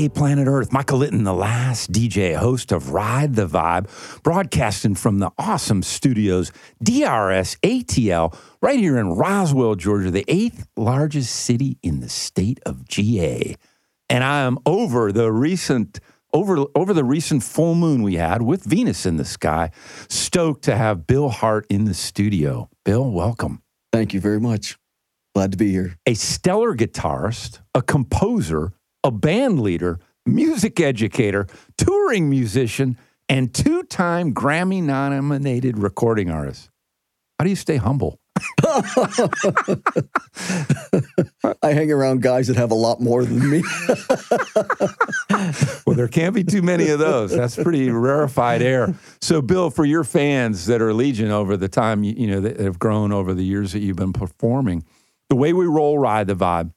Day, planet Earth. Michael Litton, the last DJ, host of Ride the Vibe, broadcasting from the awesome studios, DRS ATL, right here in Roswell, Georgia, the eighth largest city in the state of GA. And I am over the recent over over the recent full moon we had with Venus in the sky. Stoked to have Bill Hart in the studio. Bill, welcome Thank you very much. Glad to be here. a stellar guitarist, a composer, a band leader, music educator, touring musician, and two time Grammy nominated recording artist. How do you stay humble? I hang around guys that have a lot more than me. Well, there can't be too many of those. That's pretty rarefied air. So, Bill, for your fans that are legion over the time, you, you know, that have grown over the years that you've been performing, the way we roll Ride the Vibe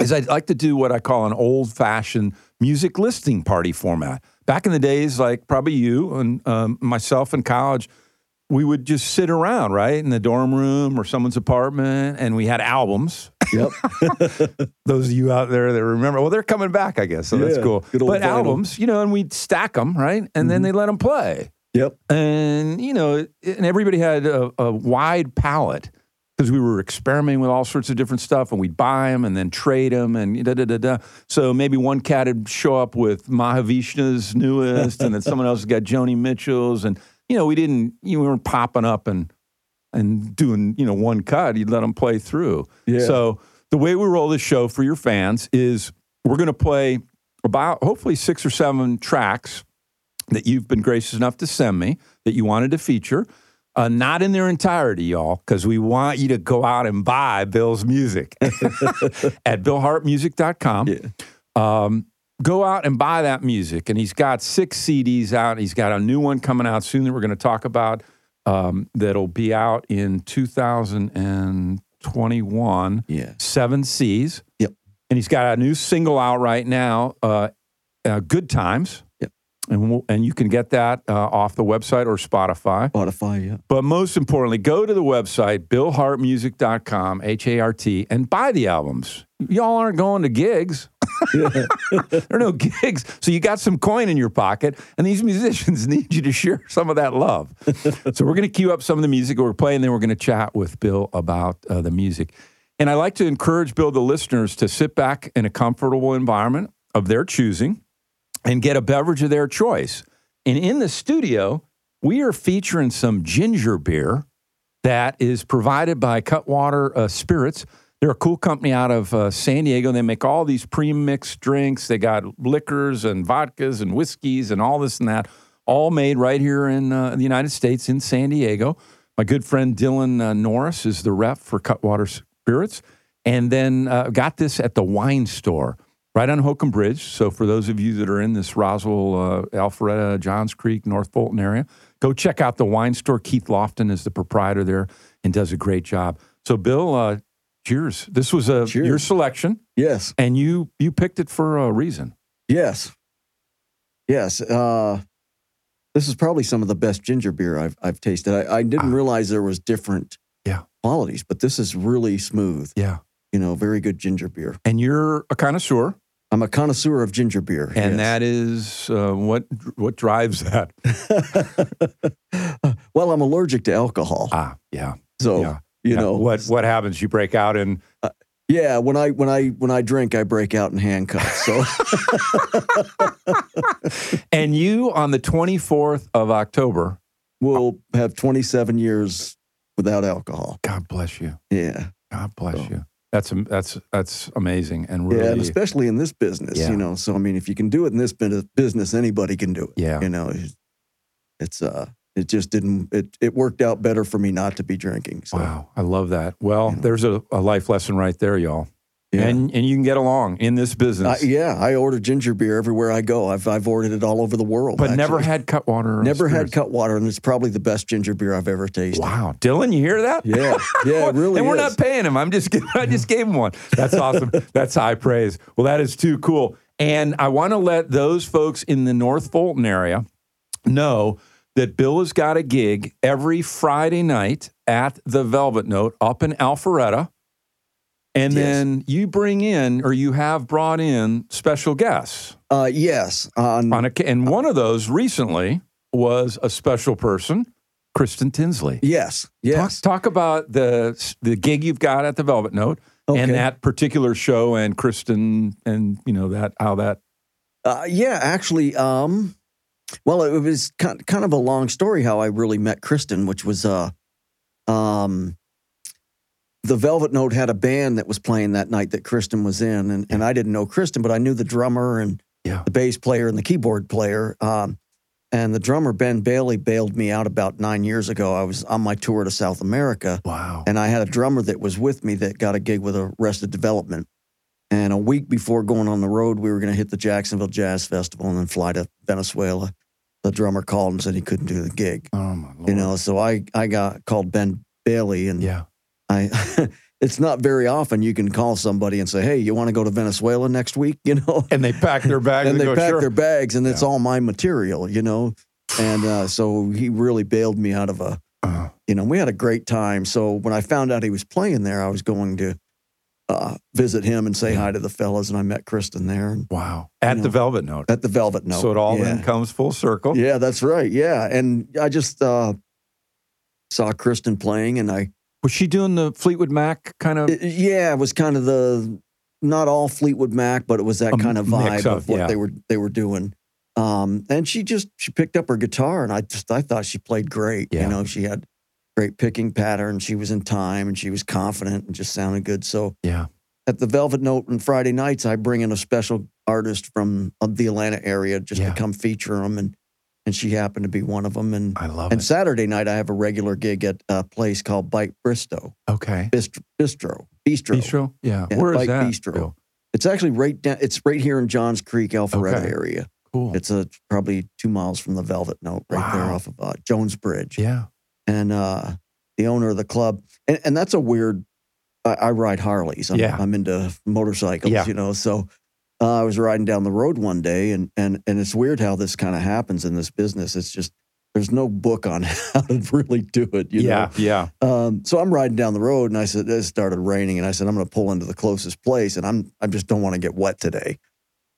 is I'd like to do what I call an old fashioned music listing party format. Back in the days, like probably you and um, myself in college, we would just sit around, right, in the dorm room or someone's apartment, and we had albums. yep. Those of you out there that remember, well, they're coming back, I guess, so that's cool. But vinyl. albums, you know, and we'd stack them, right, and then Mhm. they let them play, Yep. and you know, and everybody had a, a wide palette because we were experimenting with all sorts of different stuff, and we'd buy them and then trade them, and da da da da. So maybe one cat would show up with Mahavishnu's newest, and then someone else got Joni Mitchell's, and you know, we didn't, you weren't popping up and and doing, you know, one cut. You'd let them play through. Yeah. So the way we roll this show for your fans is we're going to play about hopefully six or seven tracks that you've been gracious enough to send me that you wanted to feature. Uh, not in their entirety, y'all, because we want you to go out and buy Bill's music at billhartmusic.com. Yeah. Um, go out and buy that music. And he's got six CDs out. He's got a new one coming out soon that we're going to talk about um, that'll be out in 2021. Yeah. Seven C's. Yep. And he's got a new single out right now, uh, uh, Good Times. And, we'll, and you can get that uh, off the website or Spotify. Spotify, yeah. But most importantly, go to the website, billhartmusic.com, H A R T, and buy the albums. Y'all aren't going to gigs. there are no gigs. So you got some coin in your pocket, and these musicians need you to share some of that love. so we're going to cue up some of the music we're playing, and then we're going to chat with Bill about uh, the music. And I like to encourage Bill, the listeners, to sit back in a comfortable environment of their choosing and get a beverage of their choice. And in the studio, we are featuring some ginger beer that is provided by Cutwater uh, Spirits. They're a cool company out of uh, San Diego. They make all these pre-mixed drinks. They got liquors and vodkas and whiskeys and all this and that, all made right here in uh, the United States in San Diego. My good friend Dylan uh, Norris is the rep for Cutwater Spirits, and then uh, got this at the wine store right on Holcomb Bridge. So for those of you that are in this Roswell, uh, Alpharetta, Johns Creek, North Fulton area, go check out the wine store. Keith Lofton is the proprietor there and does a great job. So Bill, uh, cheers. This was a Cheers. your selection, Yes. and you you picked it for a reason. Yes. Yes. Uh, this is probably some of the best ginger beer I've I've tasted. I, I didn't Ah. realize there was different Yeah. qualities, but this is really smooth. Yeah. You know, very good ginger beer. And you're a connoisseur, I'm a connoisseur of ginger beer. and yes. that is uh, what what drives that. well, I'm allergic to alcohol, Ah, yeah, so yeah. you yeah. know what what happens? You break out in Yeah, when I when I when I drink, I break out in handcuffs. So and you on the 24th of October. we'll have 27 years without alcohol. God bless you. Yeah, God bless Oh. you. That's that's that's amazing and really, Yeah, and especially in this business, Yeah. you know. So I mean, if you can do it in this business, anybody can do it. Yeah. you know, it's, uh, it just didn't. It it worked out better for me not to be drinking. So wow. I love that. Well, Yeah. there's a, a life lesson right there, y'all. Yeah. And and you can get along in this business, yeah, I order ginger beer everywhere I go. I've I've ordered it all over the world. but never had Cutwater. never had spirits. Cutwater, and it's probably the best ginger beer I've ever tasted. Wow, Dylan, you hear that? Yeah, yeah, it really and we're is. not paying him. I'm just I just gave him one. That's awesome. That's high praise. Well, that is too cool. And I want to let those folks in the North Fulton area know that Bill has got a gig every Friday night at the Velvet Note up in Alpharetta. And Yes. then you bring in or you have brought in special guests. Uh, yes, on, On a, and one of those recently was a special person, Kristen Tinsley. yes, yes. Talk, talk about the the gig you've got at the Velvet Note Okay. and that particular show and Kristen and you know that how that Uh, yeah, actually, um, well, it was kind kind of a long story how I really met Kristen, which was uh, um, the Velvet Note had a band that was playing that night that Kristen was in, and, and I didn't know Kristen, but I knew the drummer and Yeah. the bass player and the keyboard player. Um, and the drummer Ben Bailey bailed me out about nine years ago. I was on my tour to South America, wow and I had a drummer that was with me that got a gig with Arrested Development. And a week before going on the road, we were going to hit the Jacksonville Jazz Festival and then fly to Venezuela. The drummer called and said he couldn't do the gig. oh my lord You know, so I I got called Ben Bailey, and yeah I. it's not very often you can call somebody and say, "Hey, you want to go to Venezuela next week?" You know, and they pack their bags and and, they go pack sure their bags, and it's all my material. You know, and uh, so he really bailed me out of a Uh, you know, we had a great time. So when I found out he was playing there, I was going to uh, visit him and say hi to the fellas, and I met Kristen there and wow at You the Velvet Note at the Velvet Note. so it all yeah. then comes full circle Yeah, that's right. Yeah, and I just uh, saw Kristen playing, and I was she doing the Fleetwood Mac kind of it- yeah, it was kind of the not all Fleetwood Mac, but it was that kind of vibe of, of what yeah. they were they were doing. Um, and she just she picked up her guitar, and I just I thought she played great. Yeah. You know, she had great picking pattern. She was in time, and she was confident, and just sounded good. So yeah at the Velvet Note on Friday nights, I bring in a special artist from the Atlanta area just Yeah. to come feature them, and and she happened to be one of them. And I love and it Saturday night, I have a regular gig at a place called Bike Bristow okay Bistro Bistro Bistro. Bistro yeah, Yeah, where is Bike that Bistro. Bill? It's actually right down. It's right here in Johns Creek, Alpharetta Okay. area. cool It's a probably two miles from the Velvet Note, right there off of uh, Jones Bridge. yeah And uh, the owner of the club, and, and that's a weird. I, I ride Harleys. I'm, Yeah. I'm into motorcycles, Yeah. you know. So uh, I was riding down the road one day, and and and it's weird how this kind of happens in this business. It's just there's no book on how to really do it. You yeah yeah? Um, so I'm riding down the road, and I said it started raining, and I said I'm going to pull into the closest place, and I'm I just don't want to get wet today.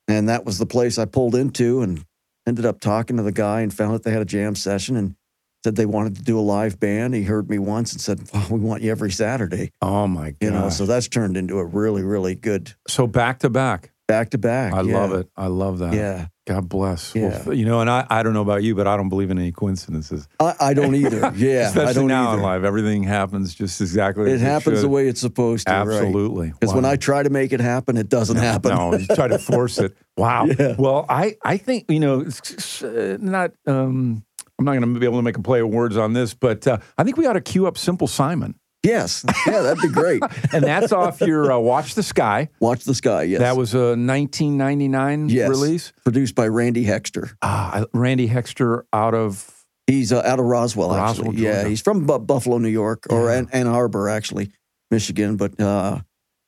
And that was the place I pulled into, and ended up talking to the guy, and found out they had a jam session, and said they wanted to do a live band. He heard me once and said, well, "We want you every Saturday." oh my god You know, so that's turned into a really, really good so back to back back to back. I love it I love that Yeah, God bless. Yeah. Well, you know, and I, I don't know about you, but I don't believe in any coincidences. I, I don't either. Yeah, I Especially don't now either. in life. Everything happens just exactly It happens the way it's supposed to. Absolutely. Because when Wow. I try to make it happen, it doesn't happen. No, you try to force it. Wow. Yeah. Well, I, I think, you know, it's uh, not, um, I'm not going to be able to make a play of words on this, but uh, I think we ought to cue up Simple Simon. Yes. Yeah, that'd be great. And that's off your uh, Watch the Sky. Watch the sky. Yes. That was a 1999 Yes. release. produced by Randy Hexter. Ah, Randy Hexter out of He's uh, out of Roswell, Roswell, actually. yeah, he's from Bu- Buffalo, New York, or Yeah. Ann, Ann Arbor, actually, Michigan. But uh,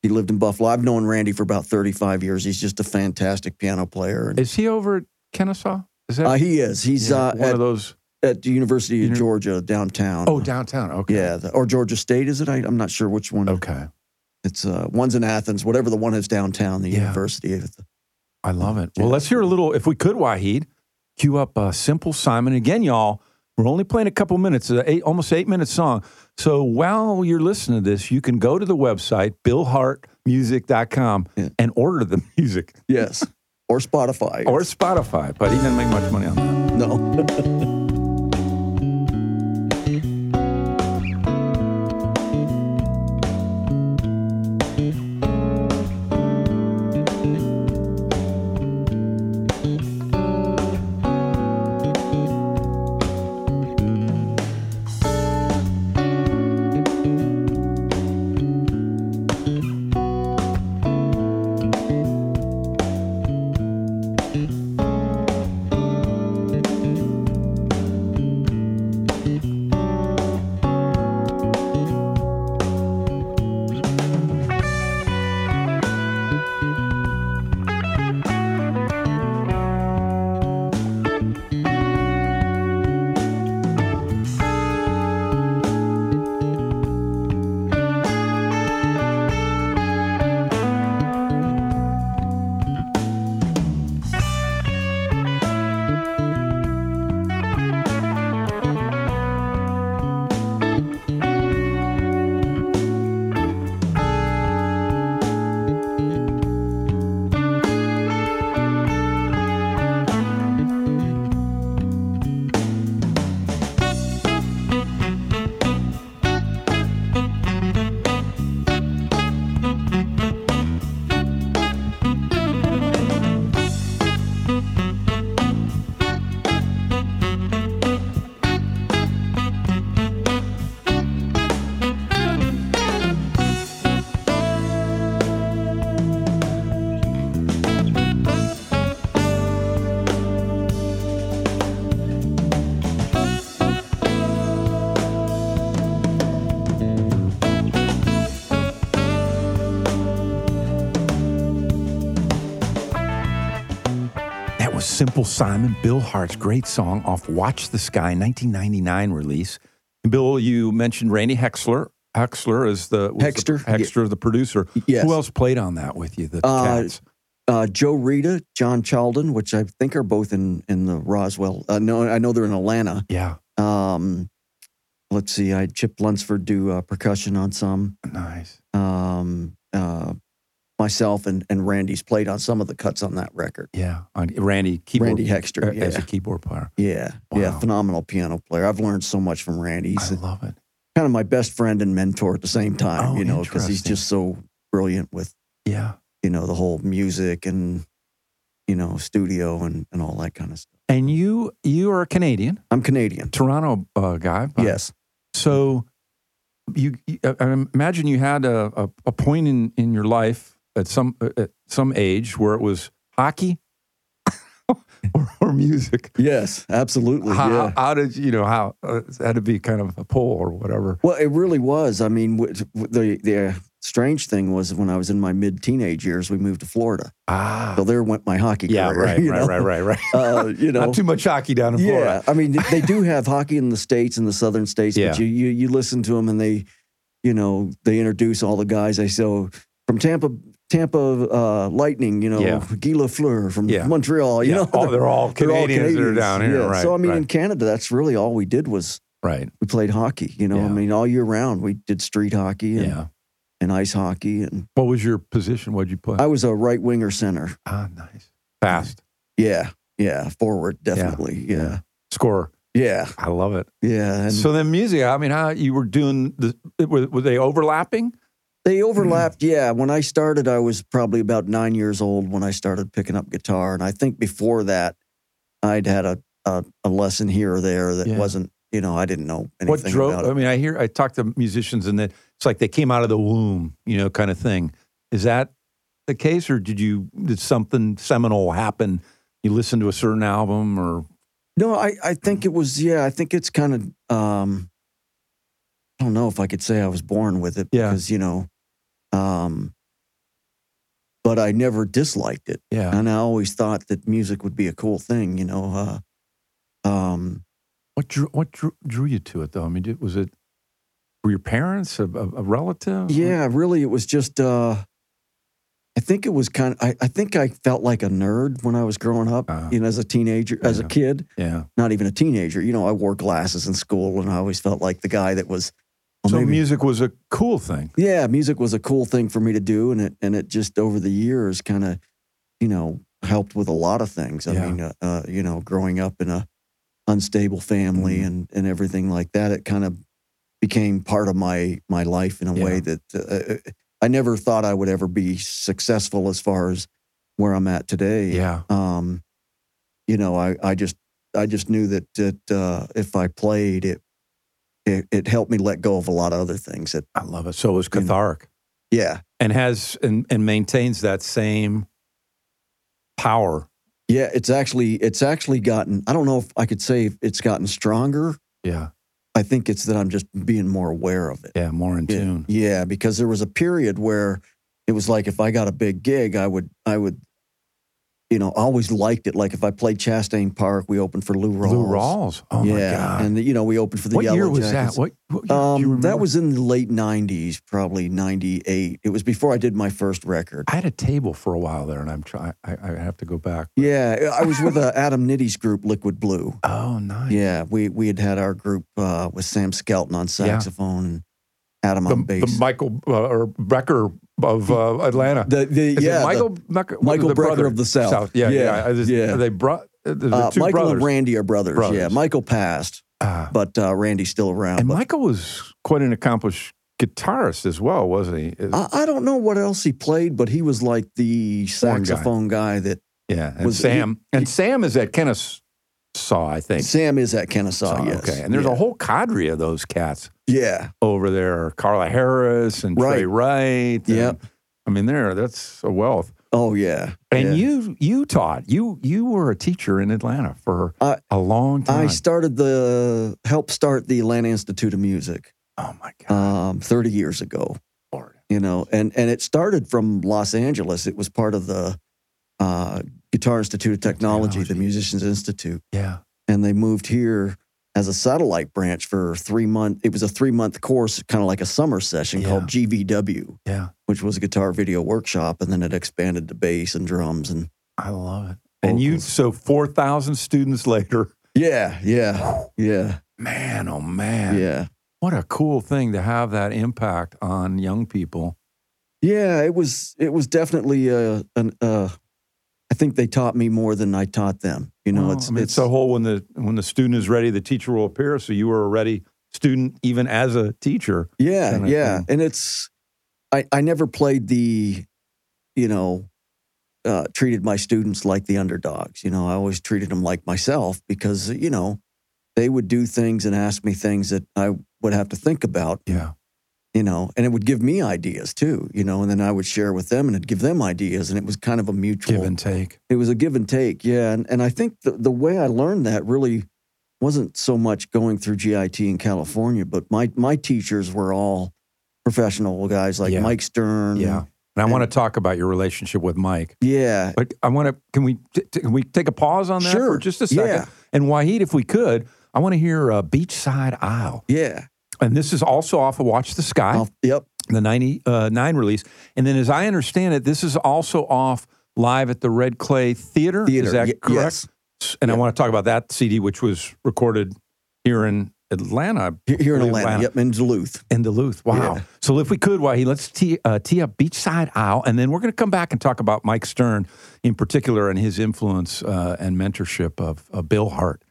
he lived in Buffalo. I've known Randy for about 35 years. He's just a fantastic piano player. And, Is he over at Kennesaw? Is that uh, he is. He's yeah, uh, one at, of those? At the University of Uni- Georgia downtown. Oh, downtown. Okay. yeah, the, or Georgia State, is it? I, I'm not sure which one. Okay. It's uh, one's in Athens, whatever the one is downtown, the Yeah. university. I love it. Well, Yeah. let's hear a little, if we could, Wahid, cue up uh, Simple Simon. Again, y'all, we're only playing a couple minutes, uh, eight, almost eight minute song. So while you're listening to this, you can go to the website, billhartmusic.com, Yeah. and order the music Yes, or Spotify. or Spotify. But he didn't make much money on that. no. Simple Simon, Bill Hart's great song off Watch the Sky, 1999 release. And Bill, you mentioned Randy Hexler. Hexler is the was the- Hexter? Hexter, the producer. Yes. Who else played on that with you? The Uh, cats. Uh, Joe Rita, John Chalden, which I think are both in in the Roswell. Uh, no, I know they're in Atlanta. Yeah, Um, let's see, I Chip Lunsford do uh, percussion on some. nice. Um, uh, myself and, and Randy's played on some of the cuts on that record. Yeah, on Randy keyboard. Randy Hexter, uh, as a yeah. keyboard player. Yeah, yeah, phenomenal piano player. I've learned so much from Randy. He's I love it. kind of my best friend and mentor at the same time, Oh, you know, because he's just so brilliant with, Yeah, you know, the whole music and, you know, studio and, and all that kind of stuff. and you you are a Canadian, I'm Canadian. Toronto uh, guy. Yes. So, you, I imagine you had a, a, a point in, in your life at some uh, at some age where it was hockey or, or music. Yes, absolutely. How, yeah. how did you know how uh, had to be kind of a pull or whatever? Well, it really was. I mean, the the strange thing was when I was in my mid teenage years, we moved to Florida. Ah, So there went my hockey yeah, career. right, right, right, right, right. Uh, you know, Not too much hockey down in yeah. Florida. I mean, they do have hockey in the states in the southern states, Yeah. but you, you you listen to them and they, you know, they introduce all the guys. They so from Tampa. Tampa uh, Lightning, you know, Yeah. Guy Lafleur from Yeah. Montreal, you Yeah. know, Oh, they're all they're all Canadians that are down here, Yeah. right, So I mean, right. in Canada, that's really all we did was Right. we played hockey. You know, Yeah. I mean, all year round we did street hockey and, Yeah. and ice hockey, and What was your position? What'd you play? I was a right winger center. ah, nice. Fast Yeah, yeah, forward definitely. Yeah, scorer. yeah, I love it. yeah. And so then music. I mean, how you were doing the? Were, were they overlapping? They overlapped. Yeah, when I started, I was probably about nine years old when I started picking up guitar, and I think before that, I'd had a a, a lesson here or there that Yeah. wasn't. You know, I didn't know anything What drove? about it. I mean, I hear I talk to musicians, and that it's like they came out of the womb, you know, kind of thing. Is that the case, or did you did something seminal happen? You listened to a certain album, or No, I, I think it was, yeah, I think it's kind of, um, I don't know if I could say I was born with it Yeah. because, you know, um, but I never disliked it. yeah, And I always thought that music would be a cool thing, you know. Uh, um, what drew what drew, drew you to it though? I mean, did, was it were your parents a, a, a relative? yeah, really, it was just, uh, I think it was kind of, I, I think I felt like a nerd when I was growing up, Ah. you know, as a teenager, as a kid. yeah. not even a teenager. You know, I wore glasses in school and I always felt like the guy that was. Well, so maybe- music was a cool thing. yeah, music was a cool thing for me to do, and it and it just over the years kind of, you know, helped with a lot of things. I Yeah. mean, uh, uh, you know, growing up in a unstable family Mhm. and and everything like that, it kind of became part of my my life in a Yeah. way that uh, I never thought I would ever be successful as far as where I'm at today Yeah, um, you know, I, I just I just knew that that uh, if I played it, it, it helped me let go of a lot of other things. That I love it. So it was You know. cathartic. yeah, and has and, and maintains that same power. yeah, it's actually it's actually gotten. I don't know if I could say it's gotten stronger. Yeah, I think it's that I'm just being more aware of it. yeah, more in tune. yeah, because there was a period where it was like if I got a big gig, I would I would. You know, I always liked it. Like if I played Chastain Park, we opened for Lou Rawls. Lou Rawls. Oh yeah, my god! and you know we opened for the what Yellow year was Jackets. that? What, what year, Um, that was in the late '90s, probably '98. It was before I did my first record. I had a table for a while there, and I'm trying. I, I have to go back. Yeah, I was with uh, Adam Nitti's group, Liquid Blue. Oh, nice. Yeah, we we had had our group uh, with Sam Skelton on saxophone and Adam The, on the bass. Michael uh, or Becker of uh, Atlanta. The, the, yeah, it the- Michael Michael the brother of the South. Yeah, yeah. Yeah, just- yeah. They brought uh, the uh, two Michael brothers. and Randy are brothers. Yeah, Michael passed, Ah. but uh, Randy's still around. and But Michael was quite an accomplished guitarist as well, wasn't he? I, I don't know what else he played, but he was like the Horn guy. saxophone guy, that yeah, and was- Sam. he- and Sam is at Kennesaw, I think. Sam is at Kennesaw. So, yes. Okay, and there's yeah. a whole cadre of those cats yeah. over there. Carla Harris and Trey Wright. Yeah. I mean, there. That's a wealth. Oh yeah. And yeah. you you taught you you were a teacher in Atlanta for I- a long time. I started the helped start the Atlanta Institute of Music oh my god, um, 30 years ago. Lord. You know, and and it started from Los Angeles. It was part of the uh, Guitar Institute of Technology, the Musicians Institute, Yeah. and they moved here as a satellite branch for three month. It was a three month course, kind of like a summer session Yeah. called GVW, Yeah. which was a guitar video workshop, and then it expanded to bass and drums and I love it. And you, so 4,000 students later, yeah, yeah, yeah, man, oh man. yeah. What a cool thing to have that impact on young people. Yeah, it was it was definitely a, an uh, I think they taught me more than I taught them. You know, Well, it's I mean, it's the whole when the when the student is ready, the teacher will appear. So you were a ready student even as a teacher. yeah, kinda yeah, thing. and it's I I never played the, you know, uh, treated my students like the underdogs. You know, I always treated them like myself because you know they would do things and ask me things that I would have to think about. Yeah. You know, and it would give me ideas too. You know, and then I would share with them and it'd give them ideas, and it was kind of a mutual Give and take. it was a give and take yeah and, and i think the, the way i learned that really wasn't so much going through git in california but my, my teachers were all professional guys like Yeah. mike stern Yeah. And I want to talk about your relationship with Mike. yeah But I want to, can we, t- can we take a pause on that for Sure. just a second? Yeah. And Wahid, if we could, I want to hear uh, Beachside Isle. yeah And this is also off of Watch the Sky, yep the 99 release. And then as I understand it, this is also off live at the Red Clay Theater. theater Is that Ye- correct? yes. And I want to talk about that CD, which was recorded here in Atlanta. Here- here in atlanta, Atlanta. yep in duluth In Duluth. Wow. Yeah. So if we could, Wahid, let's tee, uh, tee up Beachside Isle, and then we're going to come back and talk about Mike Stern in particular and his influence uh, and mentorship of, of Bill Hart.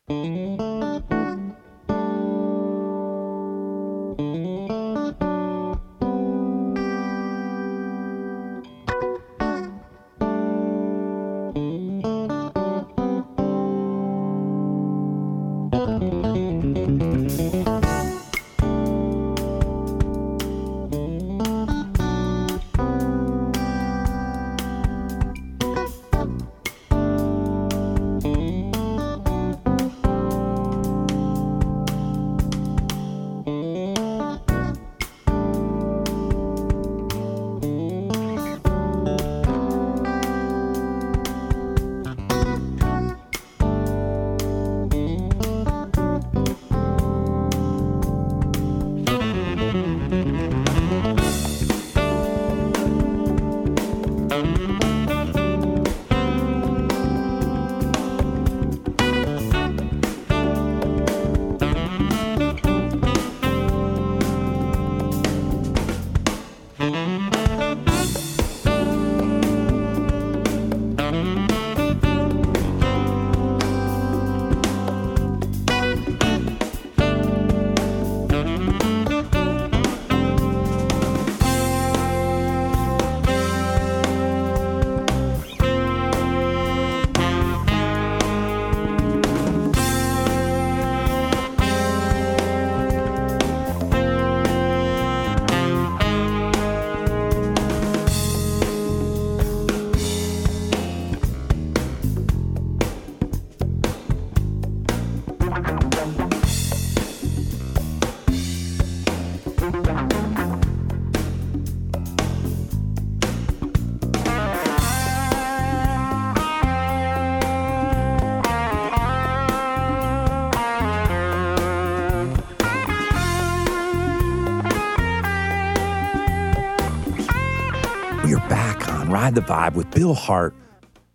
Ride the Vibe with Bill Hart.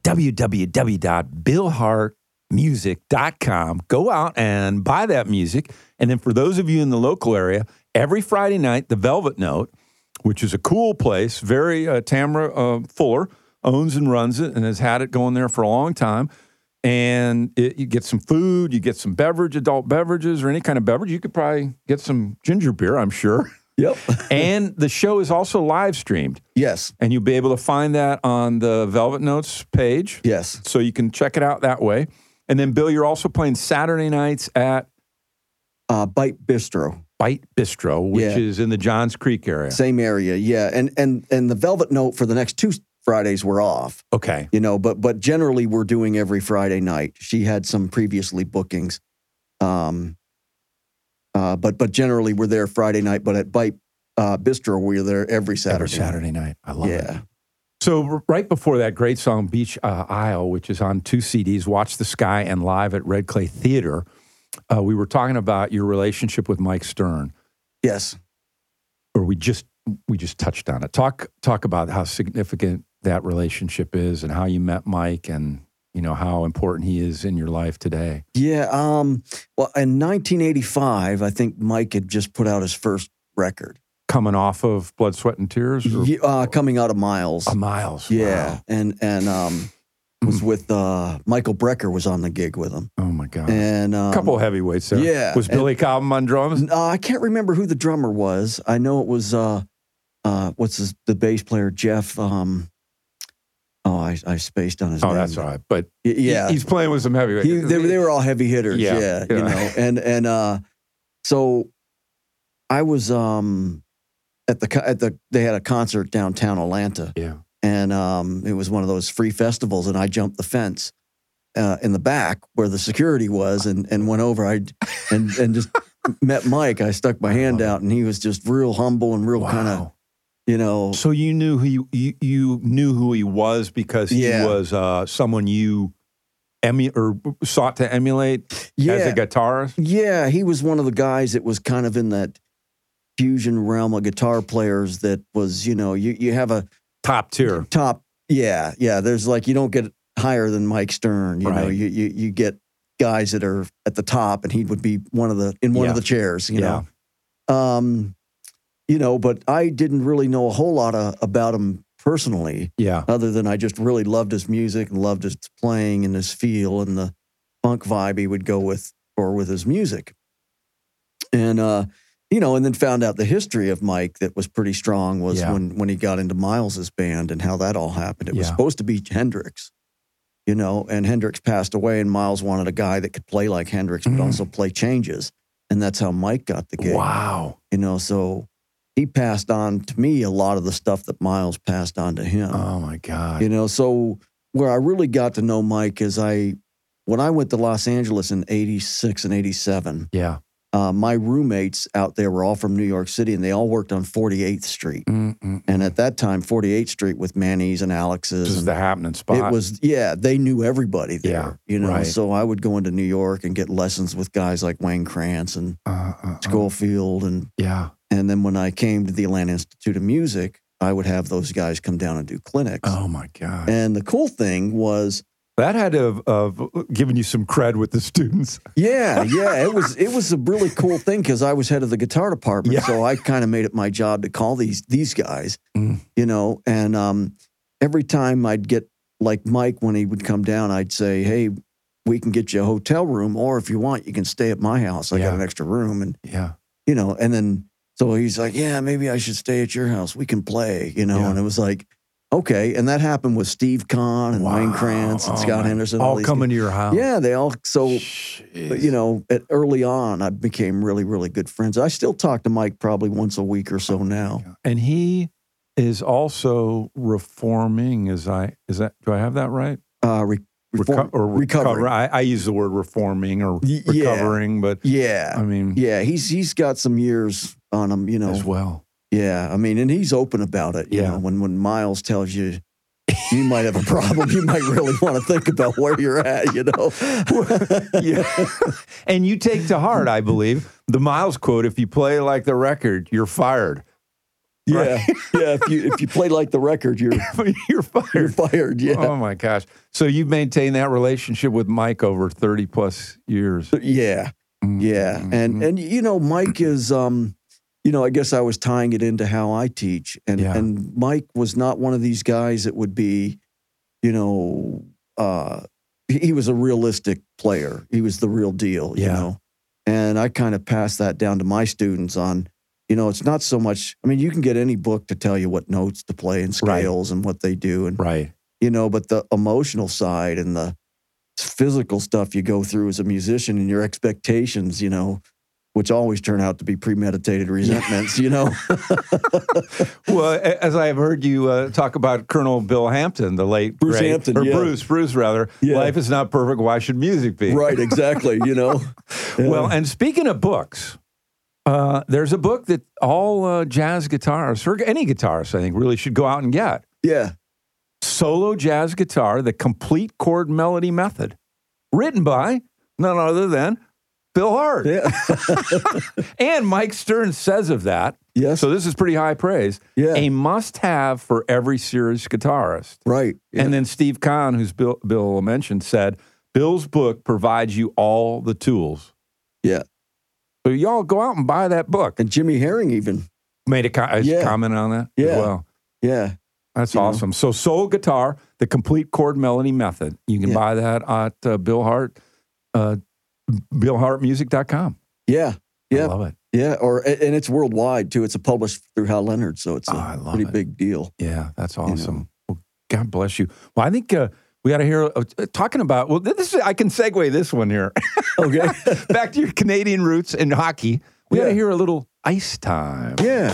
www.billhartmusic.com. Go out and buy that music. And then for those of you in the local area, every Friday night, the Velvet Note, which is a cool place, very uh, Tamara uh, Fuller owns and runs it and has had it going there for a long time. And it, you get some food, you get some beverage, adult beverages, or any kind of beverage. You could probably get some ginger beer, I'm sure. yep and the show is also live streamed yes and you'll be able to find that on the Velvet Notes page. yes So you can check it out that way. And then, Bill, you're also playing Saturday nights at uh, bite bistro Bite Bistro, which Yeah. is in the Johns Creek area. same area yeah and and and the velvet note for the next two fridays we're off Okay. you know but but generally we're doing every friday night she had some previously bookings um uh but but generally we're there friday night but at bite uh bistro we're there every saturday Every Saturday night. I love yeah it. So right before that great song Beach uh, Isle, which is on two CDs, Watch the Sky and live at Red Clay Theater, uh, we were talking about your relationship with Mike Stern, Yes. or we just we just touched on it. Talk talk about how significant that relationship is and how you met Mike and you know how important he is in your life today. Yeah. Um, well, in 1985, I think Mike had just put out his first record, Coming off of Blood, Sweat, and Tears, or Ye- uh, coming out of Miles. uh, Miles. yeah, Wow. and and um, was with uh, Michael Brecker was on the gig with him, Oh my God. and um, A couple of heavyweights there. yeah, Was and- Billy Cobham on drums? Uh, I can't remember who the drummer was. I know it was uh, uh, what's his, the bass player Jeff. Um, oh, I, I spaced on his Oh, name. that's all right. But Y- Yeah, he- he's playing with some heavyweights. He, they, they were all heavy hitters. Yeah, Yeah, yeah. you know, and and uh, so I was um at the at the they had a concert downtown Atlanta, yeah. and um it was one of those free festivals, and I jumped the fence. Uh, in the back where the security was, and, and went over. I and and just met Mike. I stuck my hand out, and he was just real humble and real kind of Wow. You know So you knew who you, you, you knew who he was because he Yeah. was uh, someone you emu- or sought to emulate yeah. as a guitarist. yeah he was one of the guys that was kind of in that fusion realm of guitar players that was you know you you have a Top tier. top yeah yeah there's like you don't get higher than mike stern you know you, you you get guys that are at the top and he would be one of the in one Yeah. of the chairs you know um you know but i didn't really know a whole lot of, about him personally Yeah. other than i just really loved his music and loved his playing and his feel and the funk vibe he would go with or with his music and uh you know and then found out the history of mike that was pretty strong was Yeah. when when he got into miles's band and how that all happened it was supposed to be hendrix you know and hendrix passed away and miles wanted a guy that could play like hendrix but Mm. also play changes and that's how mike got the gig Wow. you know so he passed on to me a lot of the stuff that miles passed on to him Oh my God. you know so where i really got to know mike is i when i went to los angeles in 86 and 87 yeah. uh, my roommates out there were all from new york city and they all worked on 48th street Mm-mm. and at that time 48th street with manny's and alex's This and the happening spot. it was yeah they knew everybody there Yeah, you know right. so i would go into new york and get lessons with guys like wayne krantz and Uh, uh, uh, scofield and yeah. And then when i came to the atlanta institute of music i would have those guys come down and do clinics Oh my God. and the cool thing was that had to have, have given you some cred with the students. Yeah, yeah, it was it was a really cool thing because I was head of the guitar department, Yeah. so I kind of made it my job to call these these guys, Mm. you know. And um, every time I'd get like Mike when he would come down, I'd say, "Hey, we can get you a hotel room, or if you want, you can stay at my house. I got an extra room." And Yeah. you know, and then so he's like, "Yeah, maybe I should stay at your house. We can play," you know. Yeah. And it was like, okay, and that happened with Steve Kahn and Wayne Wow. Krantz and Oh Scott Henderson, All these coming to your house. Yeah, they all so Jeez. you know, at early on, I became really, really good friends. I still talk to Mike probably once a week or so now. And he is also reforming. Is I is that do I have that right? Uh, re- reform, Reco- or recovery. recover. I, I use the word reforming or Y- yeah. recovering, but Yeah, I mean yeah. He's he's got some years on him, you know. as well. Yeah, I mean, and he's open about it. You Yeah. know, when when Miles tells you you might have a problem, you might really want to think about where you're at. You know. yeah. and you take to heart, I believe, the Miles quote: "If you play like the record, you're fired." Yeah, yeah. If you if you play like the record, you're you're you're fired. fired. Yeah, Oh my gosh! So you've maintained that relationship with Mike over thirty plus years. yeah. Yeah, and Mhm. and you know, Mike is, um, you know, I guess I was tying it into how I teach, and Yeah. and Mike was not one of these guys that would be, you know, uh, he, he was a realistic player. He was the real deal, you Yeah. know, and I kind of passed that down to my students on. You know, it's not so much. I mean, you can get any book to tell you what notes to play and Right. scales and what they do, and right. you know, but the emotional side and the physical stuff you go through as a musician and your expectations, you know, which always turn out to be premeditated resentments, you know. Well, as I have heard you uh, talk about Colonel Bill Hampton, the late Bruce great- Hampton, or yeah. Bruce, Bruce rather. Yeah. Life is not perfect. Why should music be? right, exactly, you know. Well, and speaking of books, uh, there's a book that all uh, jazz guitarists or any guitarist, I think, really should go out and get. yeah. Solo Jazz Guitar, the complete chord melody method, written by none other than Bill Hart. Yeah. And Mike Stern says of that, yes. so this is pretty high praise, Yeah. a must have for every serious guitarist. right. Yeah. And then Steve Kahn, who's Bill, Bill mentioned, said Bill's book provides you all the tools. Yeah. So y'all go out and buy that book. and Jimmy Herring even. Made a, co- Yeah. comment on that Yeah. as well. Yeah. That's You know. awesome. So Soul Guitar, the complete chord melody method. You can Yeah. buy that at uh, Bill Hart, uh, BillHartMusic.com. Yeah. I Yeah. love it. Yeah. Or and it's worldwide too. It's a published through Hal Leonard, so it's a Oh, pretty it. big deal. Yeah, that's know. awesome. Well, God bless you. Well, I think uh, we got to hear uh, talking about. Well, this is, I can segue this one here Okay. back to your Canadian roots in hockey. We got to hear a little ice time. yeah.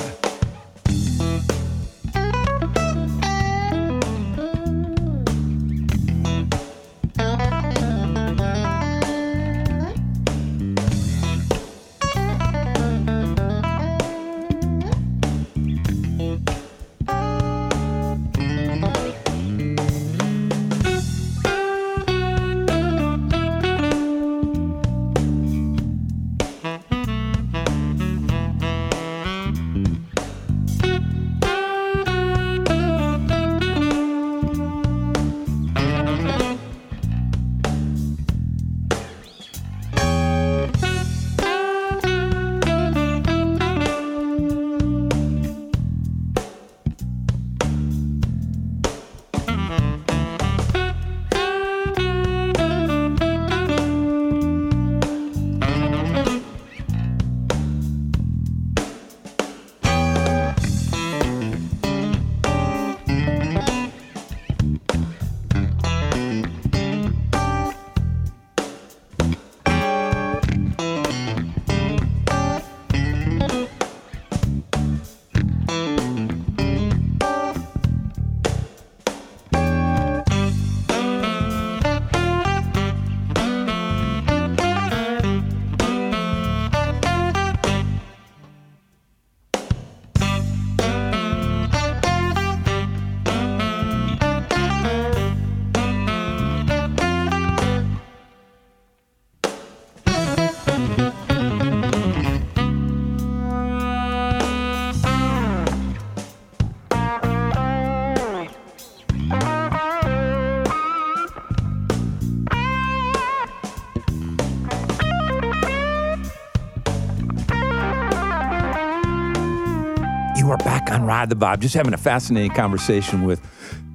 The Vibe, just having a fascinating conversation with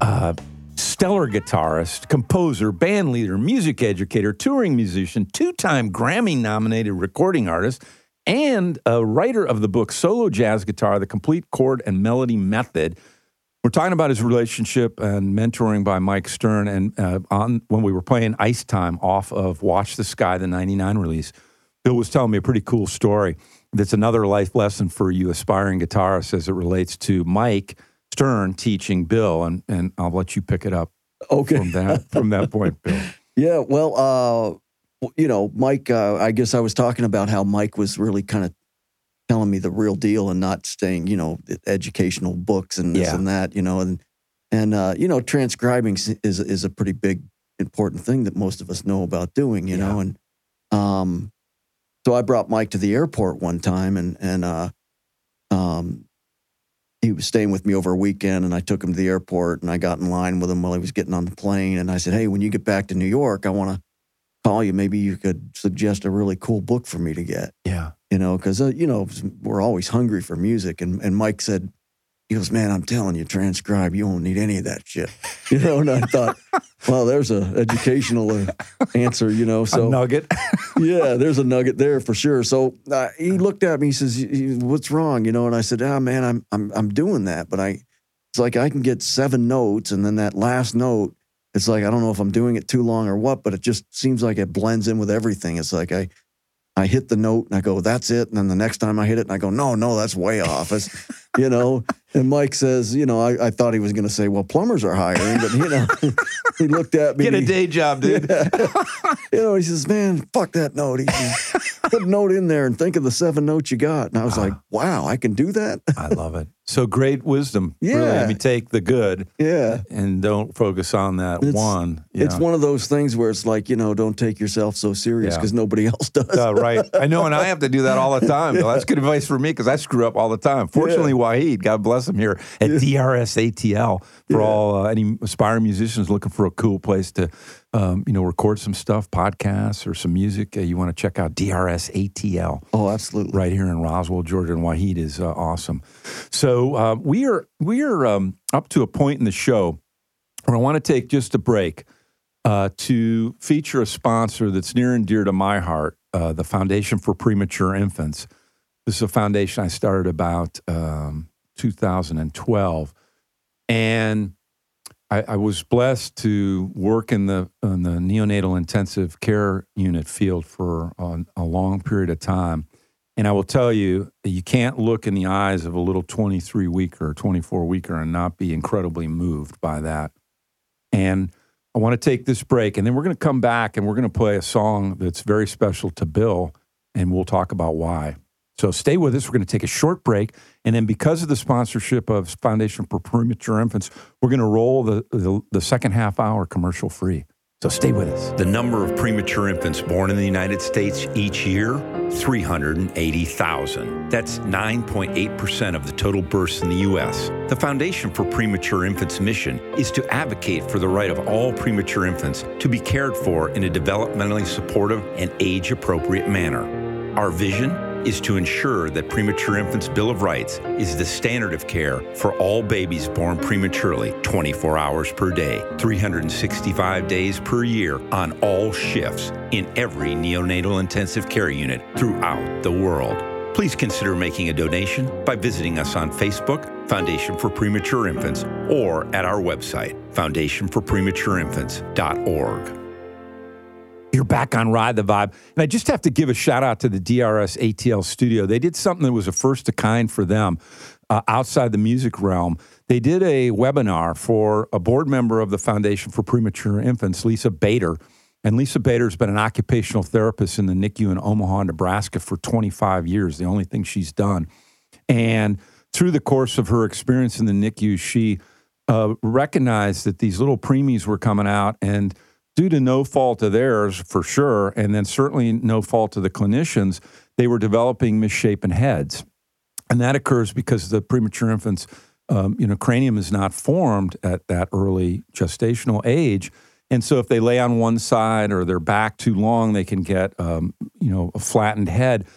uh, stellar guitarist, composer, band leader, music educator, touring musician, two time Grammy nominated recording artist, and a writer of the book Solo Jazz Guitar The Complete Chord and Melody Method. We're talking about his relationship and mentoring by Mike Stern. And uh, on when we were playing Ice Time off of Watch the Sky, the 99 release, Bill was telling me a pretty cool story that's another life lesson for you aspiring guitarists as it relates to Mike Stern teaching Bill. And, and I'll let you pick it up Okay. from that, from that point, Bill. Yeah, well, uh, you know, Mike. Uh, I guess I was talking about how Mike was really kind of telling me the real deal and not staying, you know, educational books and this Yeah. and that, you know, and and uh, you know, transcribing is is a pretty big important thing that most of us know about doing, you know, and um, so I brought Mike to the airport one time, and and uh, um, he was staying with me over a weekend, and I took him to the airport, and I got in line with him while he was getting on the plane, and I said, "Hey, when you get back to New York, I want to call you. Maybe you could suggest a really cool book for me to get, Yeah. you know, because uh, you know we're always hungry for music." And and Mike said. He goes, man, I'm telling you, transcribe. You won't need any of that shit, you know. And I thought, well, there's a educational uh, answer, you know. So a nugget. yeah, there's a nugget there for sure. So uh, he looked at me. He says, "Y- y- "What's wrong?" You know, and I said, "Ah, man, I'm I'm I'm doing that, but I, it's like I can get seven notes, and then that last note, it's like I don't know if I'm doing it too long or what, but it just seems like it blends in with everything. It's like I." I hit the note and I go, that's it. And then the next time I hit it and I go, no, no, that's way off. It's, you know, and Mike says, you know, I, I thought he was going to say, well, plumbers are hiring, but, you know, he looked at me. Get a day job, dude. yeah. you know, he says, "Man, fuck that note." He says, Put a note in there and think of the seven notes you got. And I was like, "Wow, I can do that." I love it. So great wisdom. Really. I Yeah. mean, take the good Yeah. and don't focus on that It's- one. It's Yeah. one of those things where it's like, you know, don't take yourself so serious Yeah. because nobody else does. Uh, right. I know, and I have to do that all the time. Bill. That's good advice for me because I screw up all the time. Fortunately, Wahid, God bless him here at DRS ATL for Yeah. all uh, any aspiring musicians looking for a cool place to, um, you know, record some stuff, podcasts or some music. Uh, you want to check out DRS ATL oh, absolutely. right here in Roswell, Georgia, and Wahid is uh, awesome. So uh, we are we are um, up to a point in the show where I want to take just a break uh, to feature a sponsor that's near and dear to my heart, uh, the Foundation for Premature Infants. This is a foundation I started about um, 2012, and I, I was blessed to work in the in the neonatal intensive care unit field for a, a long period of time. And I will tell you, you can't look in the eyes of a little 23 weeker, 24 weeker, and not be incredibly moved by that. And I want to take this break, and then we're going to come back and we're going to play a song that's very special to Bill, and we'll talk about why. So stay with us. We're going to take a short break, and then because of the sponsorship of Foundation for Premature Infants, we're going to roll the, the, the second half hour commercial free. So stay with us. The number of premature infants born in the United States each year 380,000. That's 9.8% of the total births in the U.S. The Foundation for Premature Infants' mission is to advocate for the right of all premature infants to be cared for in a developmentally supportive and age appropriate manner. Our vision is to ensure that Premature Infants' Bill of Rights is the standard of care for all babies born prematurely 24 hours per day, 365 days per year on all shifts in every neonatal intensive care unit throughout the world. Please consider making a donation by visiting us on Facebook, Foundation for Premature Infants, or at our website, foundationforprematureinfants.org. You're back on Ride the Vibe. And I just have to give a shout out to the DRS ATL studio. They did something that was a first of kind for them uh, outside the music realm. They did a webinar for a board member of the Foundation for Premature Infants, Lisa Bader. And Lisa Bader's been an occupational therapist in the NICU in Omaha, Nebraska for 25 years, the only thing she's done. And through the course of her experience in the NICU, she uh, recognized that these little preemies were coming out and due to no fault of theirs for sure, and then certainly no fault of the clinicians, they were developing misshapen heads. And that occurs because the premature infant's um, you know, cranium is not formed at that early gestational age. And so if they lay on one side or they're back too long, they can get, um, you know, a flattened head.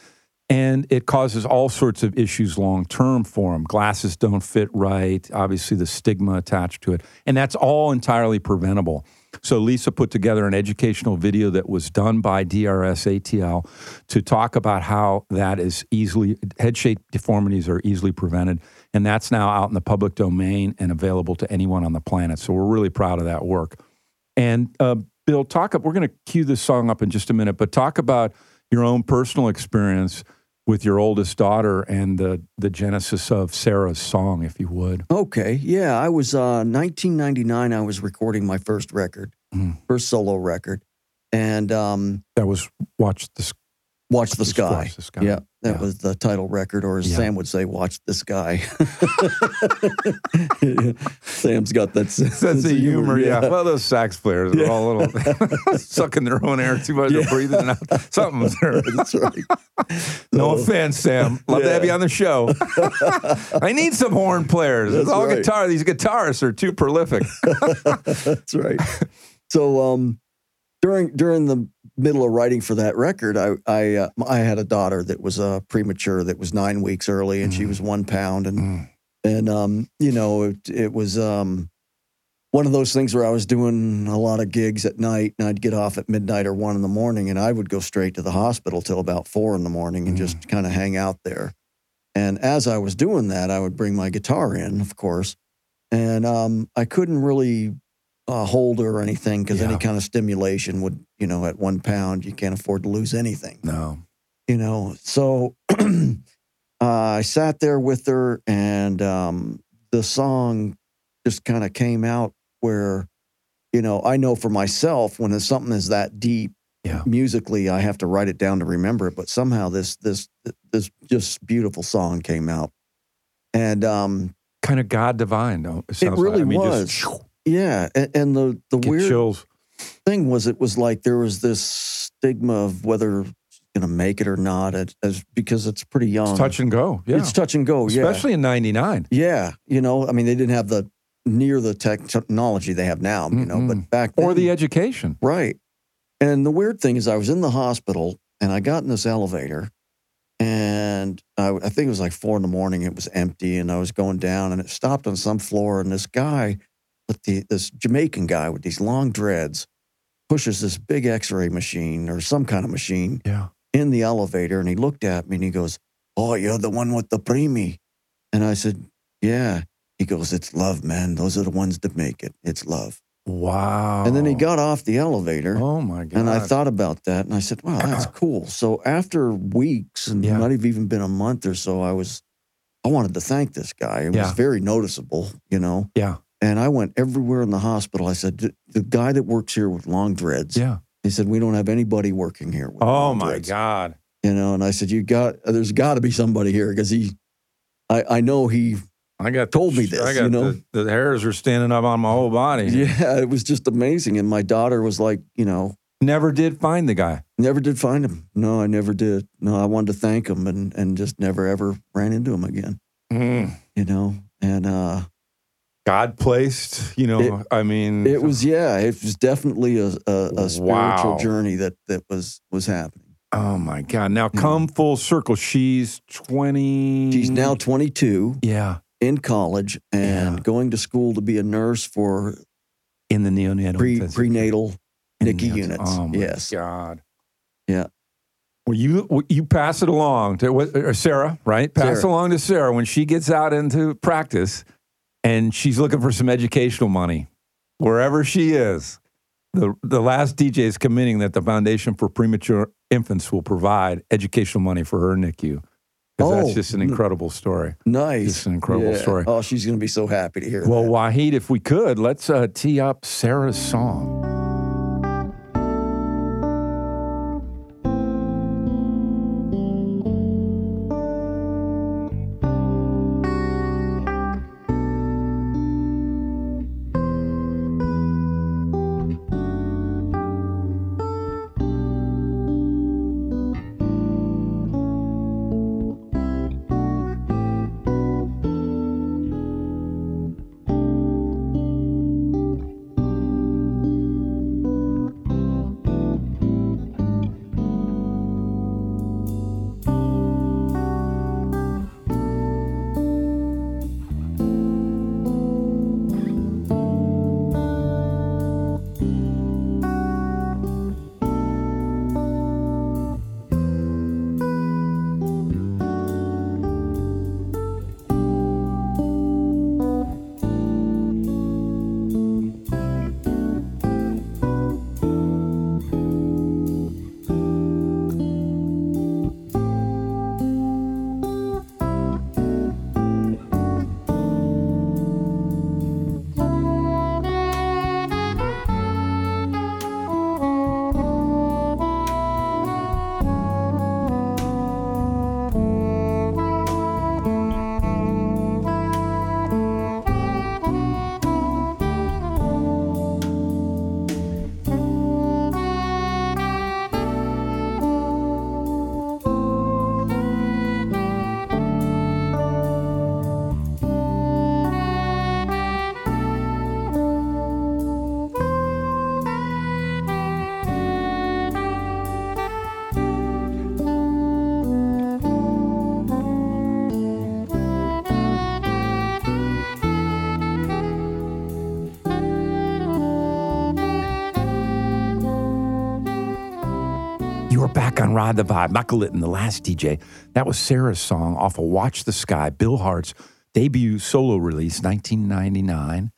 And it causes all sorts of issues long term for them. Glasses don't fit right, obviously, the stigma attached to it. And that's all entirely preventable. So Lisa put together an educational video that was done by DRS ATL to talk about how that is easily head shape deformities are easily prevented, and that's now out in the public domain and available to anyone on the planet. So we're really proud of that work. And uh, Bill, talk up. We're going to cue this song up in just a minute, but talk about your own personal experience with your oldest daughter and the the genesis of Sarah's song, if you would. Okay. Yeah. I was, uh, 1999, I was recording my first record, Mm. first solo record. And um, That was watch this. Watch the Sky. Watch the Sky. Yeah. That Yeah. was the title record, or as Yeah. Sam would say, Watch this guy." Sam's got that sense, Sense of humor, yeah. Well, those sax players are all a little sucking their own air too much, Yeah. they're breathing out. Something's there. That's right. No So- offense, Sam. Love to have you on the show. I need some horn players. It's That's all right. guitar. These guitarists are too prolific. That's right. So um, during during the middle of writing for that record, I I uh, I had a daughter that was uh, premature, that was nine weeks early, and she Mm. was one pound, and Mm. and um, you know it, it was um, one of those things where I was doing a lot of gigs at night, and I'd get off at midnight or one in the morning, and I would go straight to the hospital till about four in the morning and just kind of hang out there. And as I was doing that, I would bring my guitar in, of course, and um, I couldn't really uh, holder or anything because Yeah. any kind of stimulation would, you know, at one pound, you can't afford to lose anything No. you know so uh, i sat there with her and um, the song just kind of came out where you know i know for myself when something is that deep Yeah. musically i have to write it down to remember it but somehow this this this just beautiful song came out And um, Kind of God divine, though. It, sounds really like. I mean, was. Just, yeah, and, and the the get weird chills. thing was, it was like there was this stigma of whether going to make it or not, as, as because it's pretty young. It's touch and go. Yeah. It's touch and go. Yeah, Especially in 99. yeah. You know, I mean, they didn't have the near the tech- technology they have now. You know, Mm-mm. but back then, Or the education. Right. And the weird thing is, I was in the hospital and I got in this elevator, and I, I think it was like four in the morning. It was empty, and I was going down, and it stopped on some floor, and this guy, with the this Jamaican guy with these long dreads, pushes this big X-ray machine or some kind of machine Yeah. in the elevator, and he looked at me and he goes, "Oh, you're the one with the preemie," and I said, "Yeah." He goes, "It's love, man. Those are the ones that make it. It's love." Wow. And then he got off the elevator. Oh, my God. And I thought about that and I said, wow, that's cool. So after weeks and Yeah. not have even been a month or so, I was, I wanted to thank this guy. It Yeah. was very noticeable, you know? Yeah. And I went everywhere in the hospital. I said, "The- the guy that works here with long dreads, Yeah. he said, we don't have anybody working here. With Oh, my dreads." God. You know, and I said, you got, there's got to be somebody here because he, I, I know he, I got Told me this, I got you know? the, the hairs are standing up on my whole body. yeah, it was just amazing. And my daughter was like, you know, Never did find the guy. Never did find him. No, I never did. No, I wanted to thank him and and just never ever ran into him again. Mm. You know, and uh, God placed, you know, It- I mean, it was yeah, it was definitely a a, a spiritual Wow. journey that that was was happening. oh my God. Now Yeah. come full circle. She's 20. She's now 22 yeah, in college and Yeah. going to school to be a nurse for in the neonatal pre, prenatal. NICU units. Oh my yes. God. Yeah. Well, you you pass it along to uh, Sarah, right? Pass Sarah. along to Sarah when she gets out into practice, and she's looking for some educational money, wherever she is. The the last DJ is committing that the Foundation for Premature Infants will provide educational money for her NICU. 'Cause that's Oh, just an incredible story. Nice. It's an incredible Yeah. story. Oh, she's going to be so happy to hear it. Well, that. Wahid, if we could, let's uh, tee up Sarah's song. Ride the Vibe. Michael Litton, the last DJ. That was Sarah's song off of Watch the Sky, Bill Hart's debut solo release, 1999.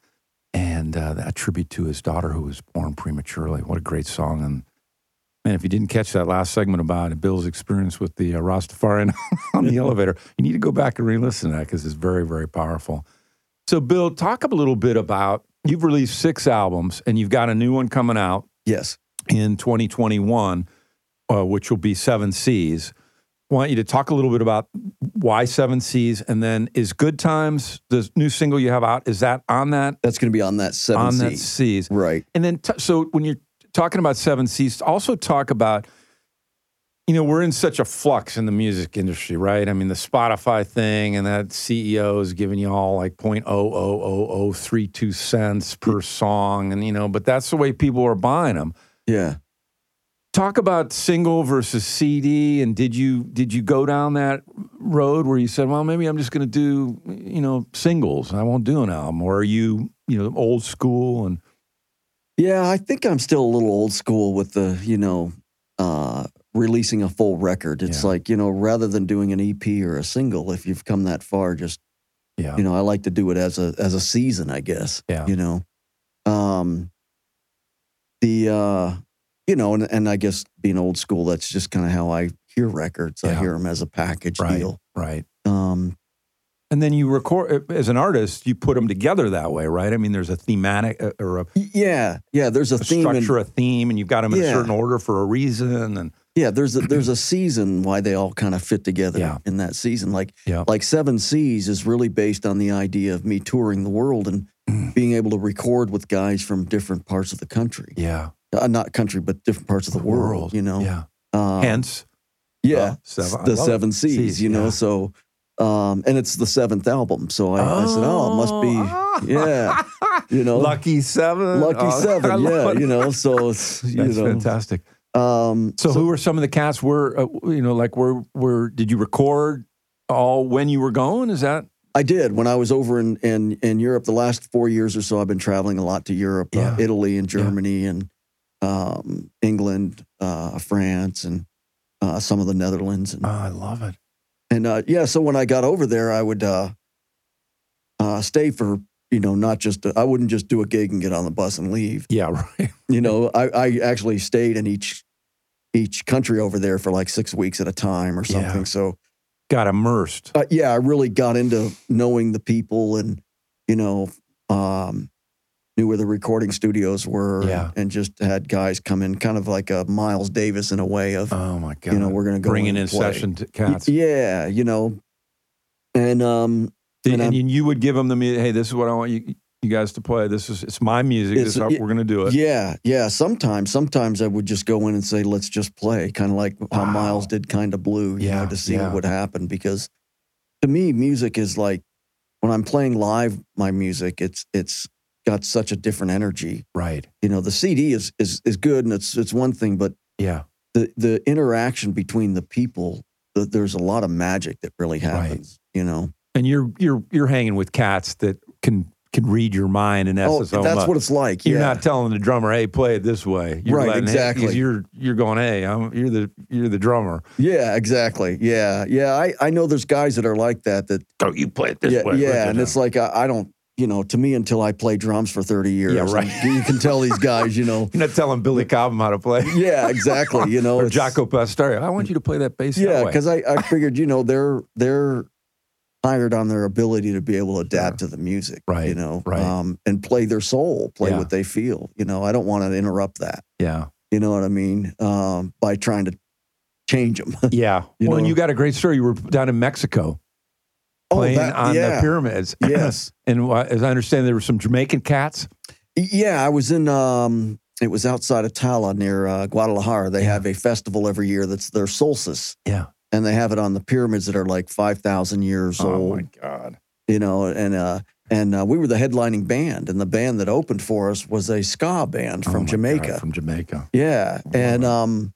And uh, that tribute to his daughter who was born prematurely. What a great song. And man, if you didn't catch that last segment about Bill's experience with the uh, Rastafarian on the elevator, you need to go back and re listen to that because it's very, very powerful. So, Bill, talk a little bit about you've released six albums and you've got a new one coming out yes. in 2021, uh, which will be Seven Seas. I want you to talk a little bit about why Seven Seas, and then is Good Times the new single you have out? Is that on that That's going to be on that seven on that seas. Seas? Right. And then, t- so when you're talking about Seven Seas, also talk about, you know, we're in such a flux in the music industry, right? I mean, the Spotify thing and that CEO is giving you all like 0.00032 cents per song. And, you know, but that's the way people are buying them. Yeah. Talk about single versus CD. And did you, did you go down that road where you said, well, maybe I'm just going to do, you know, singles. I won't do an album. Or are you, you know, old school and, Yeah, I think I'm still a little old school with the, you know, uh, releasing a full record. It's Yeah. like, you know, rather than doing an EP or a single, if you've come that far, just, yeah. you know, I like to do it as a as a season, I guess. Yeah. You know. Um the uh you know, and, and I guess being old school, that's just kind of how I hear records. I hear them as a package Right. deal. Right. Um, And then you record as an artist, you put them together that way, right? I mean, there's a thematic uh, or a yeah, yeah. There's a, a theme, and, structure, a theme, and you've got them in a certain order for a reason. And yeah. There's a, there's a season why they all kind of fit together Yeah. in that season. Like Yeah. like Seven Seas is really based on the idea of me touring the world and being able to record with guys from different parts of the country, yeah, uh, not country, but different parts of the, world, You know, yeah. Um, Hence, yeah, uh, seven- the Seven. Seas, Seas, you know. yeah. So, um, and it's the seventh album. So I, I said, oh, it must be, yeah, you know, Lucky Seven, Lucky Oh, Seven, yeah, you know. So it's you That's know, fantastic. um, So, who were some of the cats? Were uh, you know like were were did you record all when you were going? Is that I did when I was over in, in in Europe. The last four years or so, I've been traveling a lot to Europe, Yeah. uh, Italy, and Germany, and um, England, uh, France, and uh, some of the Netherlands, and oh, I love it. and uh, yeah. So when I got over there, I would uh, uh, stay for you know not just I wouldn't just do a gig and get on the bus and leave. Yeah, right. You know, I, I actually stayed in each each country over there for like six weeks at a time or Yeah. something. So Got immersed. uh, yeah, I really got into knowing the people and you know um, knew where the recording studios were. Yeah. and just had guys come in, kind of like a Miles Davis in a way of Oh my god! you know we're going to go bringing in, play. session cats. Yeah, you know, and um, Did- and and, you would give them the music. Hey, this is what I want you you guys to play. This is it's my music. It's- this is how it- we're going to do it. yeah, yeah. Sometimes, sometimes I would just go in and say, "Let's just play," kind of like how Miles did, kind of blue, you Yeah, know, to see yeah. what would happen. Because to me, music is like when I'm playing live, my music, it's it's got such a different energy. Right. You know, the CD is is is good and it's it's one thing, but Yeah. the the interaction between the people, th- there's a lot of magic that really happens. You know, And you're you're you're hanging with cats that can can read your mind in oh, that's what it's like. You're yeah. not telling the drummer, "Hey, play it this way." You're Right, exactly. because You're you're going, "Hey, I'm, you're the you're the drummer." Yeah, exactly. Yeah, yeah. I, I know there's guys that are like that. That Oh, you play it this yeah, way. yeah. And it's like I, I don't, you know, to me until I play drums for 30 years. Yeah, right. and You can tell these guys, you know. you're not telling Billy Cobham how to play. Yeah, exactly. You know, or Jaco Pastorius. I want you to play that bass. Yeah, because I, I figured, you know, they're they're hired on their ability to be able to adapt to the music, Right, You know, right. um, and play their soul, play Yeah. what they feel. You know, I don't want to interrupt that. yeah, You know what I mean? Um, by trying to change them. yeah. You well, and you got a great story. You were down in Mexico playing on the Oh, yeah. pyramids. Yes. and as I understand, there were some Jamaican cats. Yeah, I was in. Um, it was outside of Tala near uh, Guadalajara. They Yeah. have a festival every year that's their solstice, Yeah. and they have it on the pyramids that are like five thousand years Oh old. Oh my God. You know, and uh, and uh, we were the headlining band, and the band that opened for us was a ska band Oh from my Jamaica. God, from Jamaica. Yeah, Oh, and um,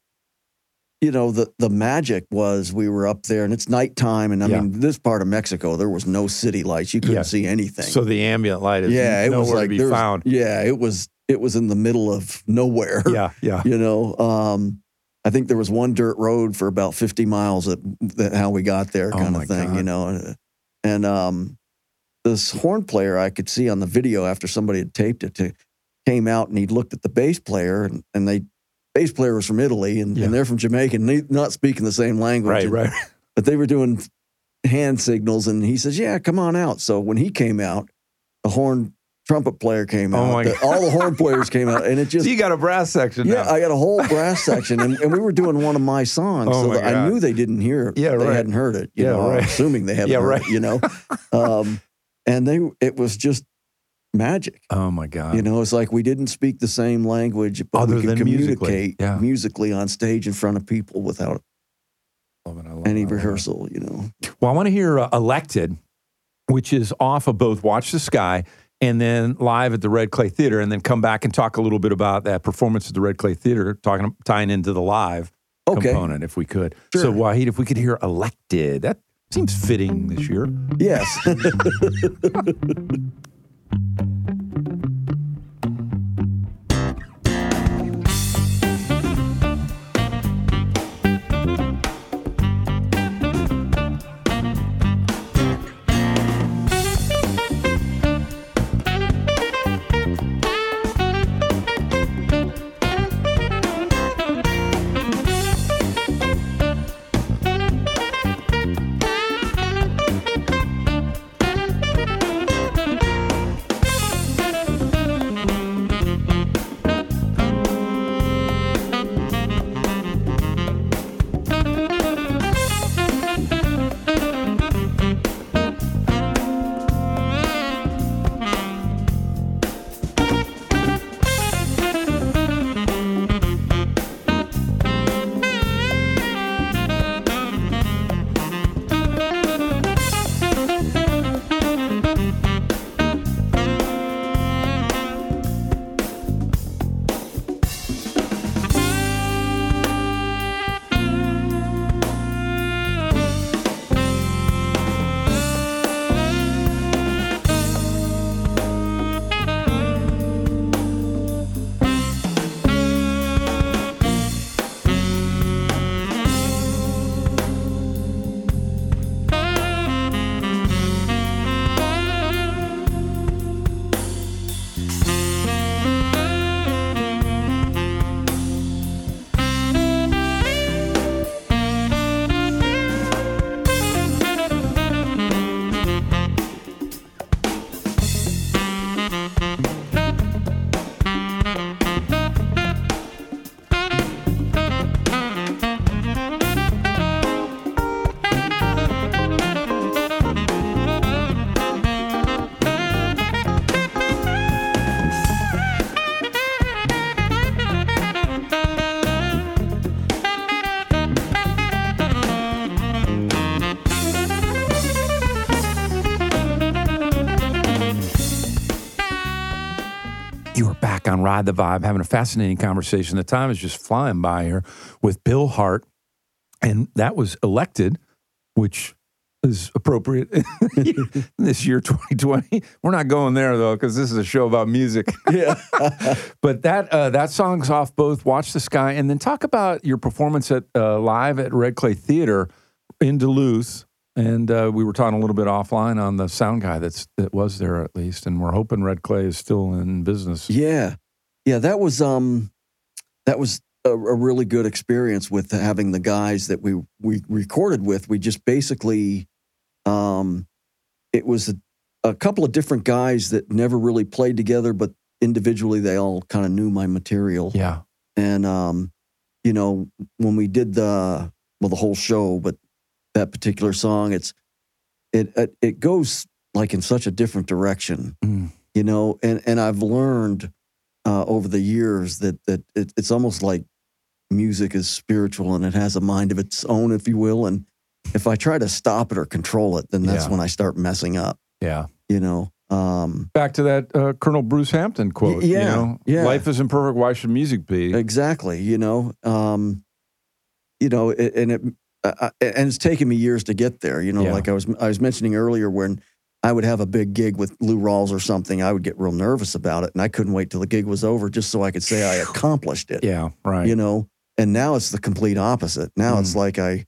you know the the magic was we were up there, and it's nighttime, and I Yeah. mean this part of Mexico there was no city lights, you couldn't Yeah. see anything. So the ambient light is yeah, it nowhere was like to be was- found. Yeah, it was it was in the middle of nowhere. Yeah, yeah. you know um i think there was one dirt road for about 50 miles at, that how we got there Oh kind my of thing God. you know and, and um this horn player i could see on the video after somebody had taped it to, came out and he looked at the bass player and, and they bass player was from italy and, Yeah. and they're from jamaica and they not speaking the same language Right, And- right. but they were doing hand signals and he says yeah come on out so when he came out the horn trumpet player came Oh out. my the- God. all the horn players came out, and it just So you got a brass section yeah, now. I got a whole brass section, and, and we were doing one of my songs, Oh so my I knew they didn't hear. it. Yeah, they hadn't heard it. You Yeah, know, I'm right. assuming they haven't Yeah, heard right. it. You know, um, and they it was just magic. oh my God. You know, it's like we didn't speak the same language, but Other we could than musically, communicate yeah. musically on stage in front of people without Love it, I love any it, love it. rehearsal. You know, Well, I want to hear uh, Elected, which is off of both Watch the Sky and then live at the Red Clay Theater, and then come back and talk a little bit about that performance at the Red Clay Theater, talking tying into the live okay, component, if we could. Sure. So, Wahid, if we could hear Elected, that seems fitting this year. yes. You Ride the Vibe, having a fascinating conversation. The time is just flying by here with Bill Hart, and that was elected, which is appropriate this year, 2020. We're not going there though, because this is a show about music. yeah. But that uh, that song's off both Watch the Sky and then talk about your performance at uh, live at Red Clay Theater in Duluth. And uh, we were talking a little bit offline on the sound guy that's that was there at least, and we're hoping Red Clay is still in business. Yeah. Yeah, that was um that was a, a really good experience with having the guys that we we recorded with. We just basically um it was a, a couple of different guys that never really played together but individually they all kind of knew my material. Yeah, And um you know, when we did the well the whole show, but that particular song it's it it, it goes like in such a different direction Mm. you know and and i've learned uh, over the years that that it, it's almost like music is spiritual and it has a mind of its own if you will and if i try to stop it or control it then that's Yeah. when i start messing up yeah. you know um Back to that uh, Colonel Bruce Hampton quote. you yeah, know, yeah. life isn't perfect. Why should music be? exactly you know um you know it, and it uh, uh, and it's taken me years to get there you know Yeah. like i was i was mentioning earlier when i would have a big gig with lou rawls or something i would get real nervous about it and i couldn't wait till the gig was over just so i could say i accomplished it Yeah, right. you know and now it's the complete opposite now it's Mm. like i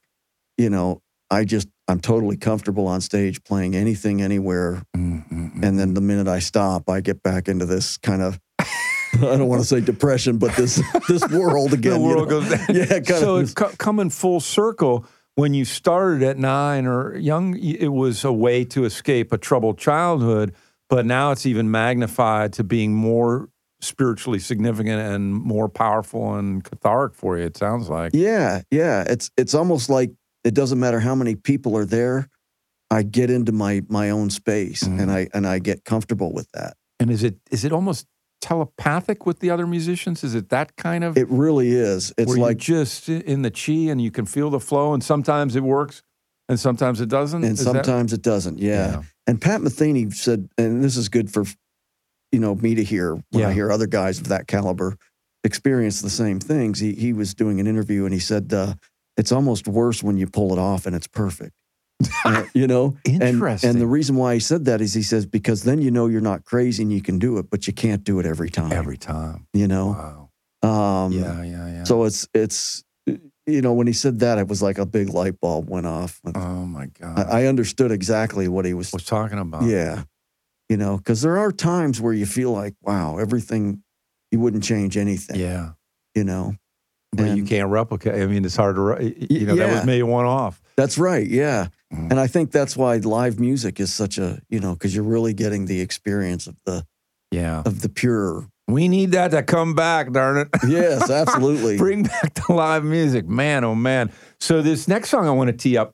you know i just i'm totally comfortable on stage playing anything anywhere Mm, mm, and then the minute i stop i get back into this kind of i don't want to say depression but this this world again the you know? goes down. yeah kind so of it's co- coming full circle. When you started at nine or young, it was a way to escape a troubled childhood. but now it's even magnified to being more spiritually significant and more powerful and cathartic for you. It sounds like. Yeah, yeah. It's it's almost like it doesn't matter how many people are there. I get into my my own space Mhm. and I and I get comfortable with that. And is it is it almost telepathic with the other musicians? Is it that kind of? It really is. It's like just in the chi and you can feel the flow, and sometimes it works, and sometimes it doesn't. and Is that- sometimes it doesn't. Yeah. And Pat Metheny said, and this is good for you know me to hear when Yeah. I hear other guys of that caliber experience the same things. He he was doing an interview and he said uh, it's almost worse when you pull it off and it's perfect. Uh, you know, And- Interesting. And, the reason why he said that is he says because then you know you're not crazy and you can do it, but you can't do it every time. every time. you know. Wow. Um, Yeah, yeah, yeah. So it's it's you know when he said that it was like a big light bulb went off. oh my God. I, I understood exactly what he was. was talking about. Yeah, you know, because there are times where you feel like, wow, everything you wouldn't change anything. Yeah. You know, But you can't replicate. I mean, it's hard to, you know, that was yeah. maybe one off. that's right. Yeah, Mhm. and I think that's why live music is such a you know because you're really getting the experience of the Yeah. of the pure. We need that to come back, darn it. Yes, absolutely. Bring back the live music. Man, oh man. So this next song I want to tee up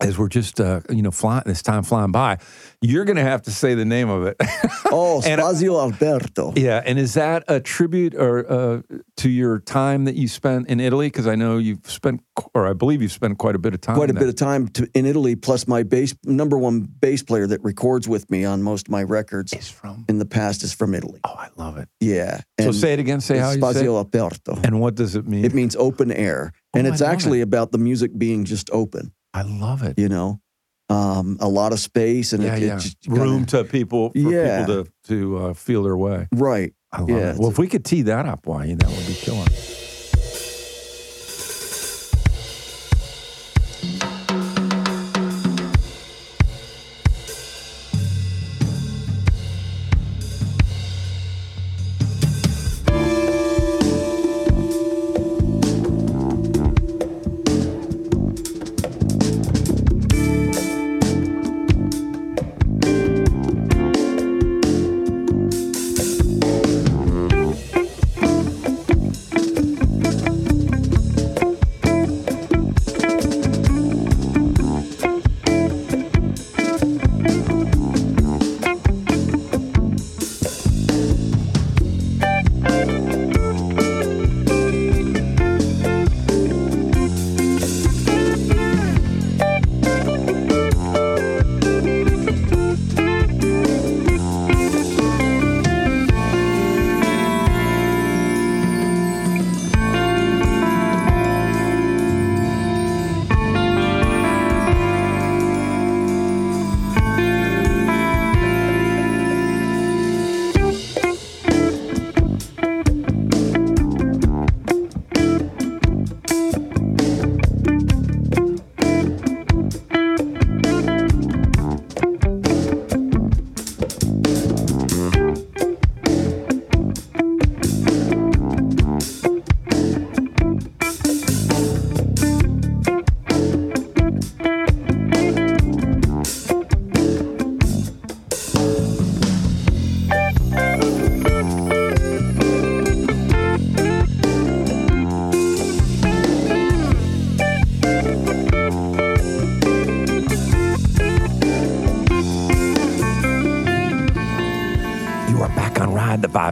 as we're just uh, you know flying this time flying by, you're gonna have to say the name of it. Oh, And- Spazio Alberto. yeah, and is that a tribute or uh, to your time that you spent in Italy? Because I know you've spent, or I believe you've spent quite a bit of time. Quite a there. bit of time to, in Italy, plus my bass number one bass player that records with me on most of my records is from. in the past is from Italy. Oh, I love it. Yeah. So say it again. Say how you say. it. Spazio Aperto. And what does it mean? It means open air. and Oh, it's I love actually about the music being just open, I love it. you know, um, a lot of space and yeah, it, it yeah. just kinda- Room to people for Yeah. people to to uh, feel their way. Right. I love Yeah, it. Well, if we could tee that up, why that would be killer.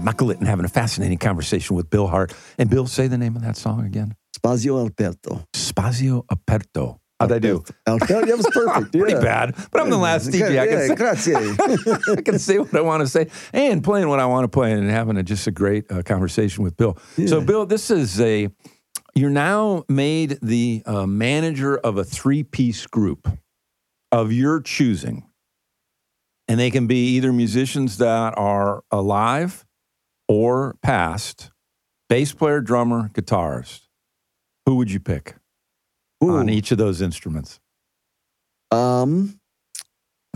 Ride the Vibe. Michael Litton having a fascinating conversation with Bill Hart. And Bill, say the name of that song again. Spazio Alberto. Spazio Aperto. How'd I do? Alberto. That was perfect. Pretty yeah. bad, but I'm the last DJ. I Yeah, can, grazie. say, I can say what I want to say and playing what I want to play and having a, just a great uh, conversation with Bill. So, Bill, this is a, you're now made the uh, manager of a three piece group of your choosing. And they can be either musicians that are alive or past, bass player, drummer, guitarist. Who would you pick on each of those instruments? Um,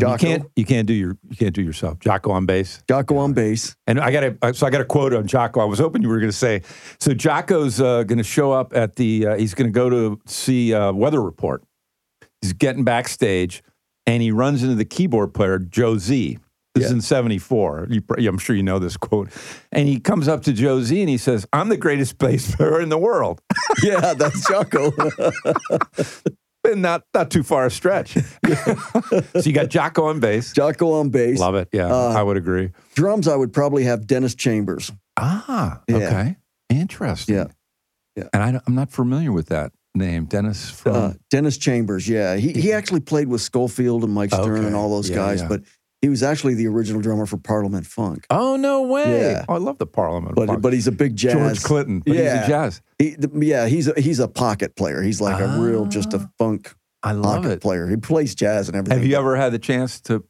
Jaco. You can't you can't do your you can't do yourself. Jaco on bass. Jaco on bass. And I got a so I got a quote on Jaco. I was hoping you were going to say. So Jaco's uh, going to show up at the. Uh, he's going to go to see uh, Weather Report. He's getting backstage, and he runs into the keyboard player Joe Z, This is in 74. You, I'm sure you know this quote. And he comes up to Joe Z and he says, I'm the greatest bass player in the world. yeah, that's Jaco. and not, not too far a stretch. so you got Jaco on bass. Jaco on bass. Love it. Yeah, Uh, I would agree. Drums, I would probably have Dennis Chambers. Ah, Yeah. okay. Interesting. Yeah. Yeah. And I, am not familiar with that name, Dennis from. Uh, Dennis Chambers, yeah. He he actually played with Scofield and Mike Stern Okay. and all those Yeah, guys, yeah. but he was actually the original drummer for Parliament Funk. oh, no way. Yeah. Oh, I love the Parliament. But Funk. but he's a big jazz. George Clinton. But he's Yeah. a jazz. He, yeah, he's a he's a pocket player. He's like a real just Ah. a funk I love pocket it. player. He plays jazz and everything. Have you ever had the chance to?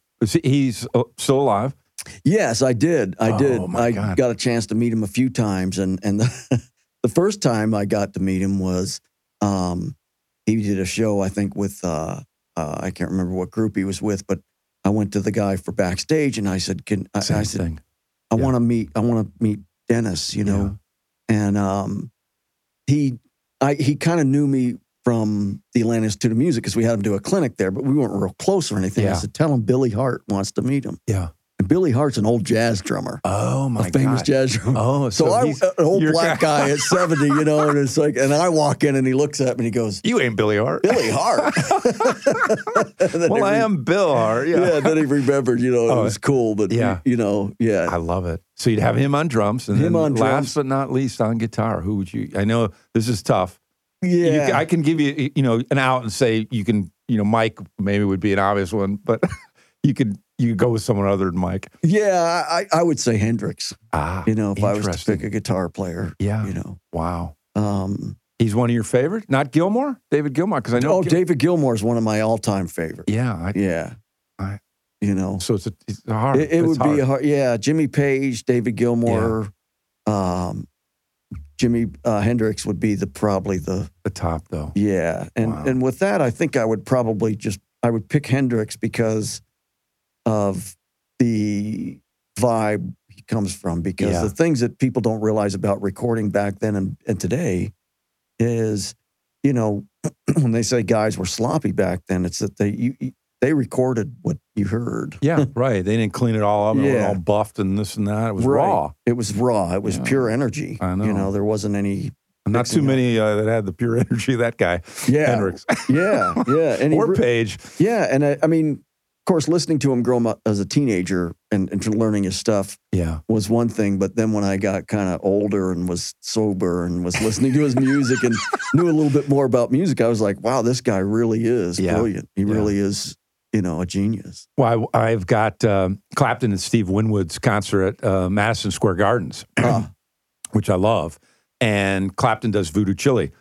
He's uh, still alive. Yes, I did. I Oh, did. I God. got a chance to meet him a few times, and and the, the first time I got to meet him was um, he did a show I think with uh, uh, I can't remember what group he was with, but I went to the guy for backstage and I said, "Can I, Same I said thing. I Yeah. want to meet I want to meet Dennis, you know," and um, he I he kind of knew me from the Atlanta Institute of Music because we had him do a clinic there, but we weren't real close or anything. I said, "Tell him Billy Hart wants to meet him." Yeah. Billy Hart's an old jazz drummer Oh my god. a famous God. jazz drummer. Oh, so, so I, an uh, old black ki- guy at 70, you know, and it's like, and I walk in and he looks at me and he goes, You ain't Billy Hart. Billy Hart. Well, I re- am Bill Hart. Yeah. Yeah. then he remembered, you know, Oh, it was cool, but, yeah. you know, yeah. I love it. So you'd have him on drums, and Him then on last drums. but not least on guitar. Who would you? I know this is tough. Yeah. ca- I can give you, you know, an out and say you can, you know, Mike maybe would be an obvious one, but you could you go with someone other than Mike. yeah. I, I would say Hendrix, Ah, you know, if I was to pick a guitar player, yeah. you know. Wow. Um, He's one of your favorites, not Gilmour, David Gilmour, because I know. oh, Gil- David Gilmour is one of my all time favorites. Yeah. I, Yeah. I- you know, so it's a, it's a hard. It, it it's would hard. be a hard, yeah. Jimmy Page, David Gilmour, um, Jimmy uh, Hendrix would be the probably the the top though. yeah. And Wow. and with that, I think I would probably just I would pick Hendrix because of the vibe he comes from. Because Yeah. the things that people don't realize about recording back then and, and today is, you know, when they say guys were sloppy back then, it's that they you, they recorded what you heard. Yeah, right. They didn't clean it all up. It was Yeah. all buffed and this and that. It was Right. raw. It was raw. It was Yeah. pure energy. I know. You know, there wasn't any. Not too many uh, that had the pure energy of that guy, Yeah, Hendrix, yeah, yeah. And or re- Page. yeah, and I, I mean, of course, listening to him grow up as a teenager and, and learning his stuff Yeah, was one thing. But then when I got kind of older and was sober and was listening to his music and knew a little bit more about music, I was like, wow, this guy really is Yeah. brilliant. He Yeah. really is, you know, a genius. Well, I, I've got um, Clapton and Steve Winwood's concert at uh, Madison Square Gardens, Ah. which I love. And Clapton does Voodoo Chile.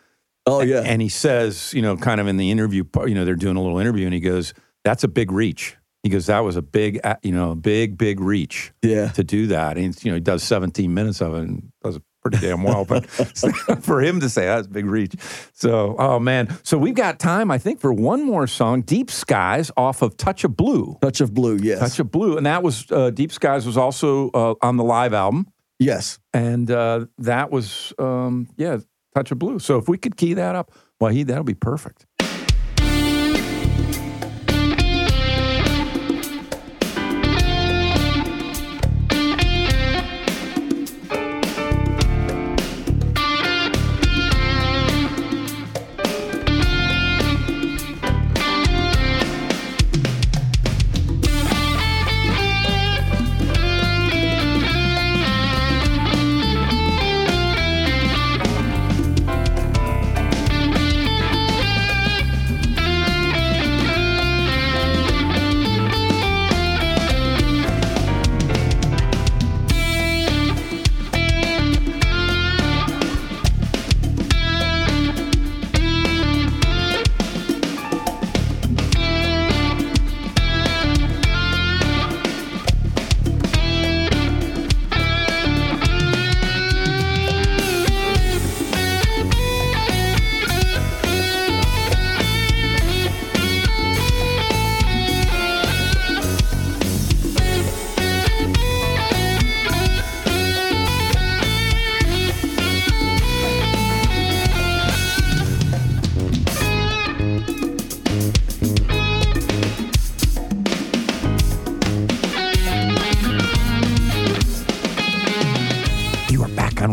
oh yeah, And he says, you know, kind of in the interview, part- you know, they're doing a little interview, and he goes, "That's a big reach." He goes, "That was a big, you know, big, big reach yeah. to do that." And you know, he does 17 minutes of it and does it pretty damn well. But for him to say that's a big reach, so oh man, so we've got time, I think, for one more song, "Deep Skies" off of "Touch of Blue." Touch of blue. Yes, Touch of Blue, and that was uh, Deep Skies was also uh, on the live album, yes. and uh, that was um, yeah, Touch of Blue. So if we could key that up, well, he that'll be perfect.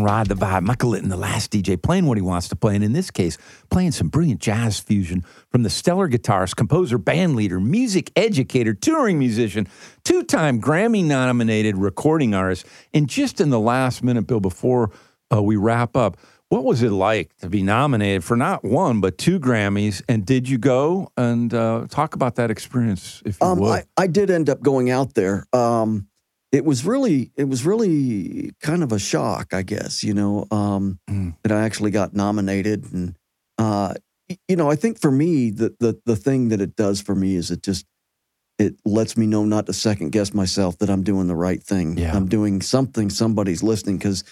Ride the Vibe. Michael Litton, the last DJ, playing what he wants to play. And in this case, playing some brilliant jazz fusion from the stellar guitarist, composer, band leader, music educator, touring musician, two time Grammy nominated recording artist. And just in the last minute, Bill, before uh, we wrap up, what was it like to be nominated for not one but two Grammys? And did you go and uh, talk about that experience, if you Um, would? I, I did end up going out there. Um, it was really, it was really kind of a shock, I guess. You know, um, Mm. that I actually got nominated, and uh, you know, I think for me, the the the thing that it does for me is it just it lets me know not to second guess myself that I'm doing the right thing. Yeah. I'm doing something. Somebody's listening because.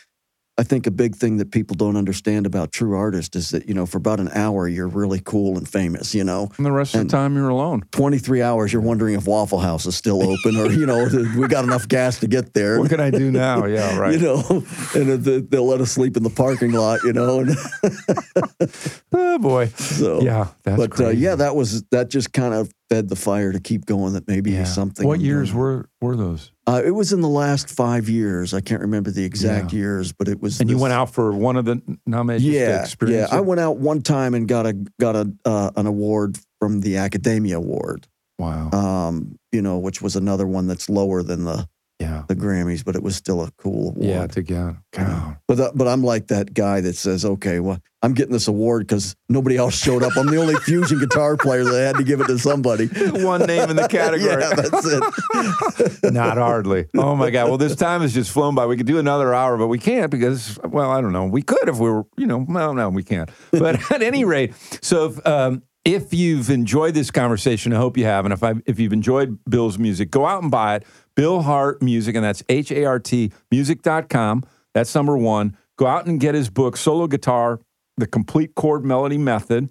I think a big thing that people don't understand about true artists is that, you know, for about an hour, you're really cool and famous, you know. and the rest of the time, you're alone. 23 hours, you're wondering if Waffle House is still open or, you know, we got enough gas to get there. What can I do now? Yeah, right. You know, and they- they'll let us sleep in the parking lot, you know. And oh boy. so, Yeah, that's but uh, yeah, that was, that just kind of fed the fire to keep going that maybe Yeah. something. What years were were those? Uh, it was in the last five years. I can't remember the exact Yeah. years, but it was. And you went out for one of the nominations Yeah, yeah. experience I went out one time and got a got a uh, an award from the Academia Award. Wow. Um, you know, which was another one that's lower than the yeah. the Grammys, but it was still a cool award. Yeah, to get God. But that, but I'm like that guy that says, okay, well, I'm getting this award because nobody else showed up. I'm the only fusion guitar player that had to give it to somebody. One name in the category. yeah, that's it. Not hardly. Oh my God. Well, this time has just flown by. We could do another hour, but we can't because, well, I don't know. We could if we were, you know, well, no, we can't. But at any rate, so if, um, if you've enjoyed this conversation, I hope you have. And if I, if you've enjoyed Bill's music, go out and buy it. Bill Hart Music, and that's H A R T music.com. That's number one. Go out and get his book, Solo Guitar, The Complete Chord Melody Method.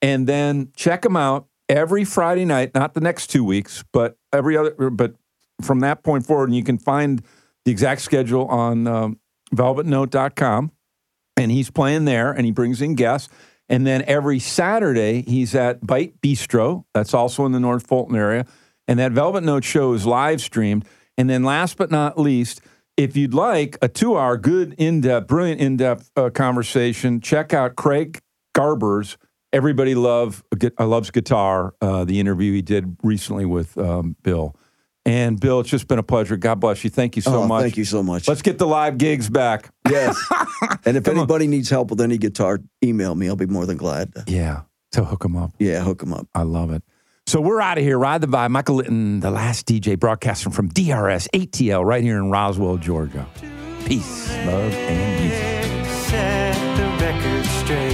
And then check him out every Friday night, not the next two weeks, but every other, but from that point forward, and you can find the exact schedule on um, velvetnote.com. And he's playing there and he brings in guests. And then every Saturday, he's at Bite Bistro. That's also in the North Fulton area. And that Velvet Note show is live streamed. And then last but not least, if you'd like a two hour good, in depth, brilliant, in depth uh, conversation, check out Craig Garber's Everybody Love uh, Loves Guitar, uh, the interview he did recently with um, Bill. And Bill, it's just been a pleasure. God bless you. Thank you so oh, much. Thank you so much. Let's get the live gigs back. yes. And if anybody needs help with any guitar, email me. I'll be more than glad to. Yeah, to hook them up. Yeah, hook them up. I love it. So we're out of here. Ride the vibe. Michael Litton, the last DJ broadcasting from DRS ATL right here in Roswell, Georgia. Peace, love, and music. Set the record straight.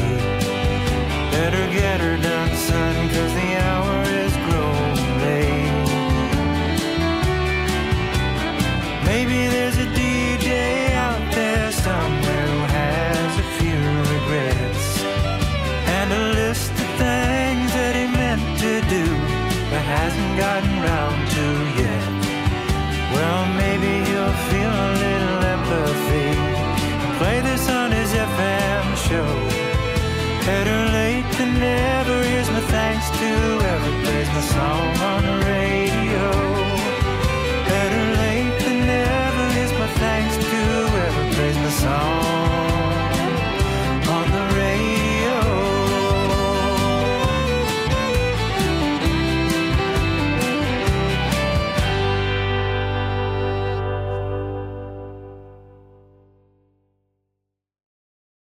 Better get her done, son, cause the hour is late. Maybe to every place my song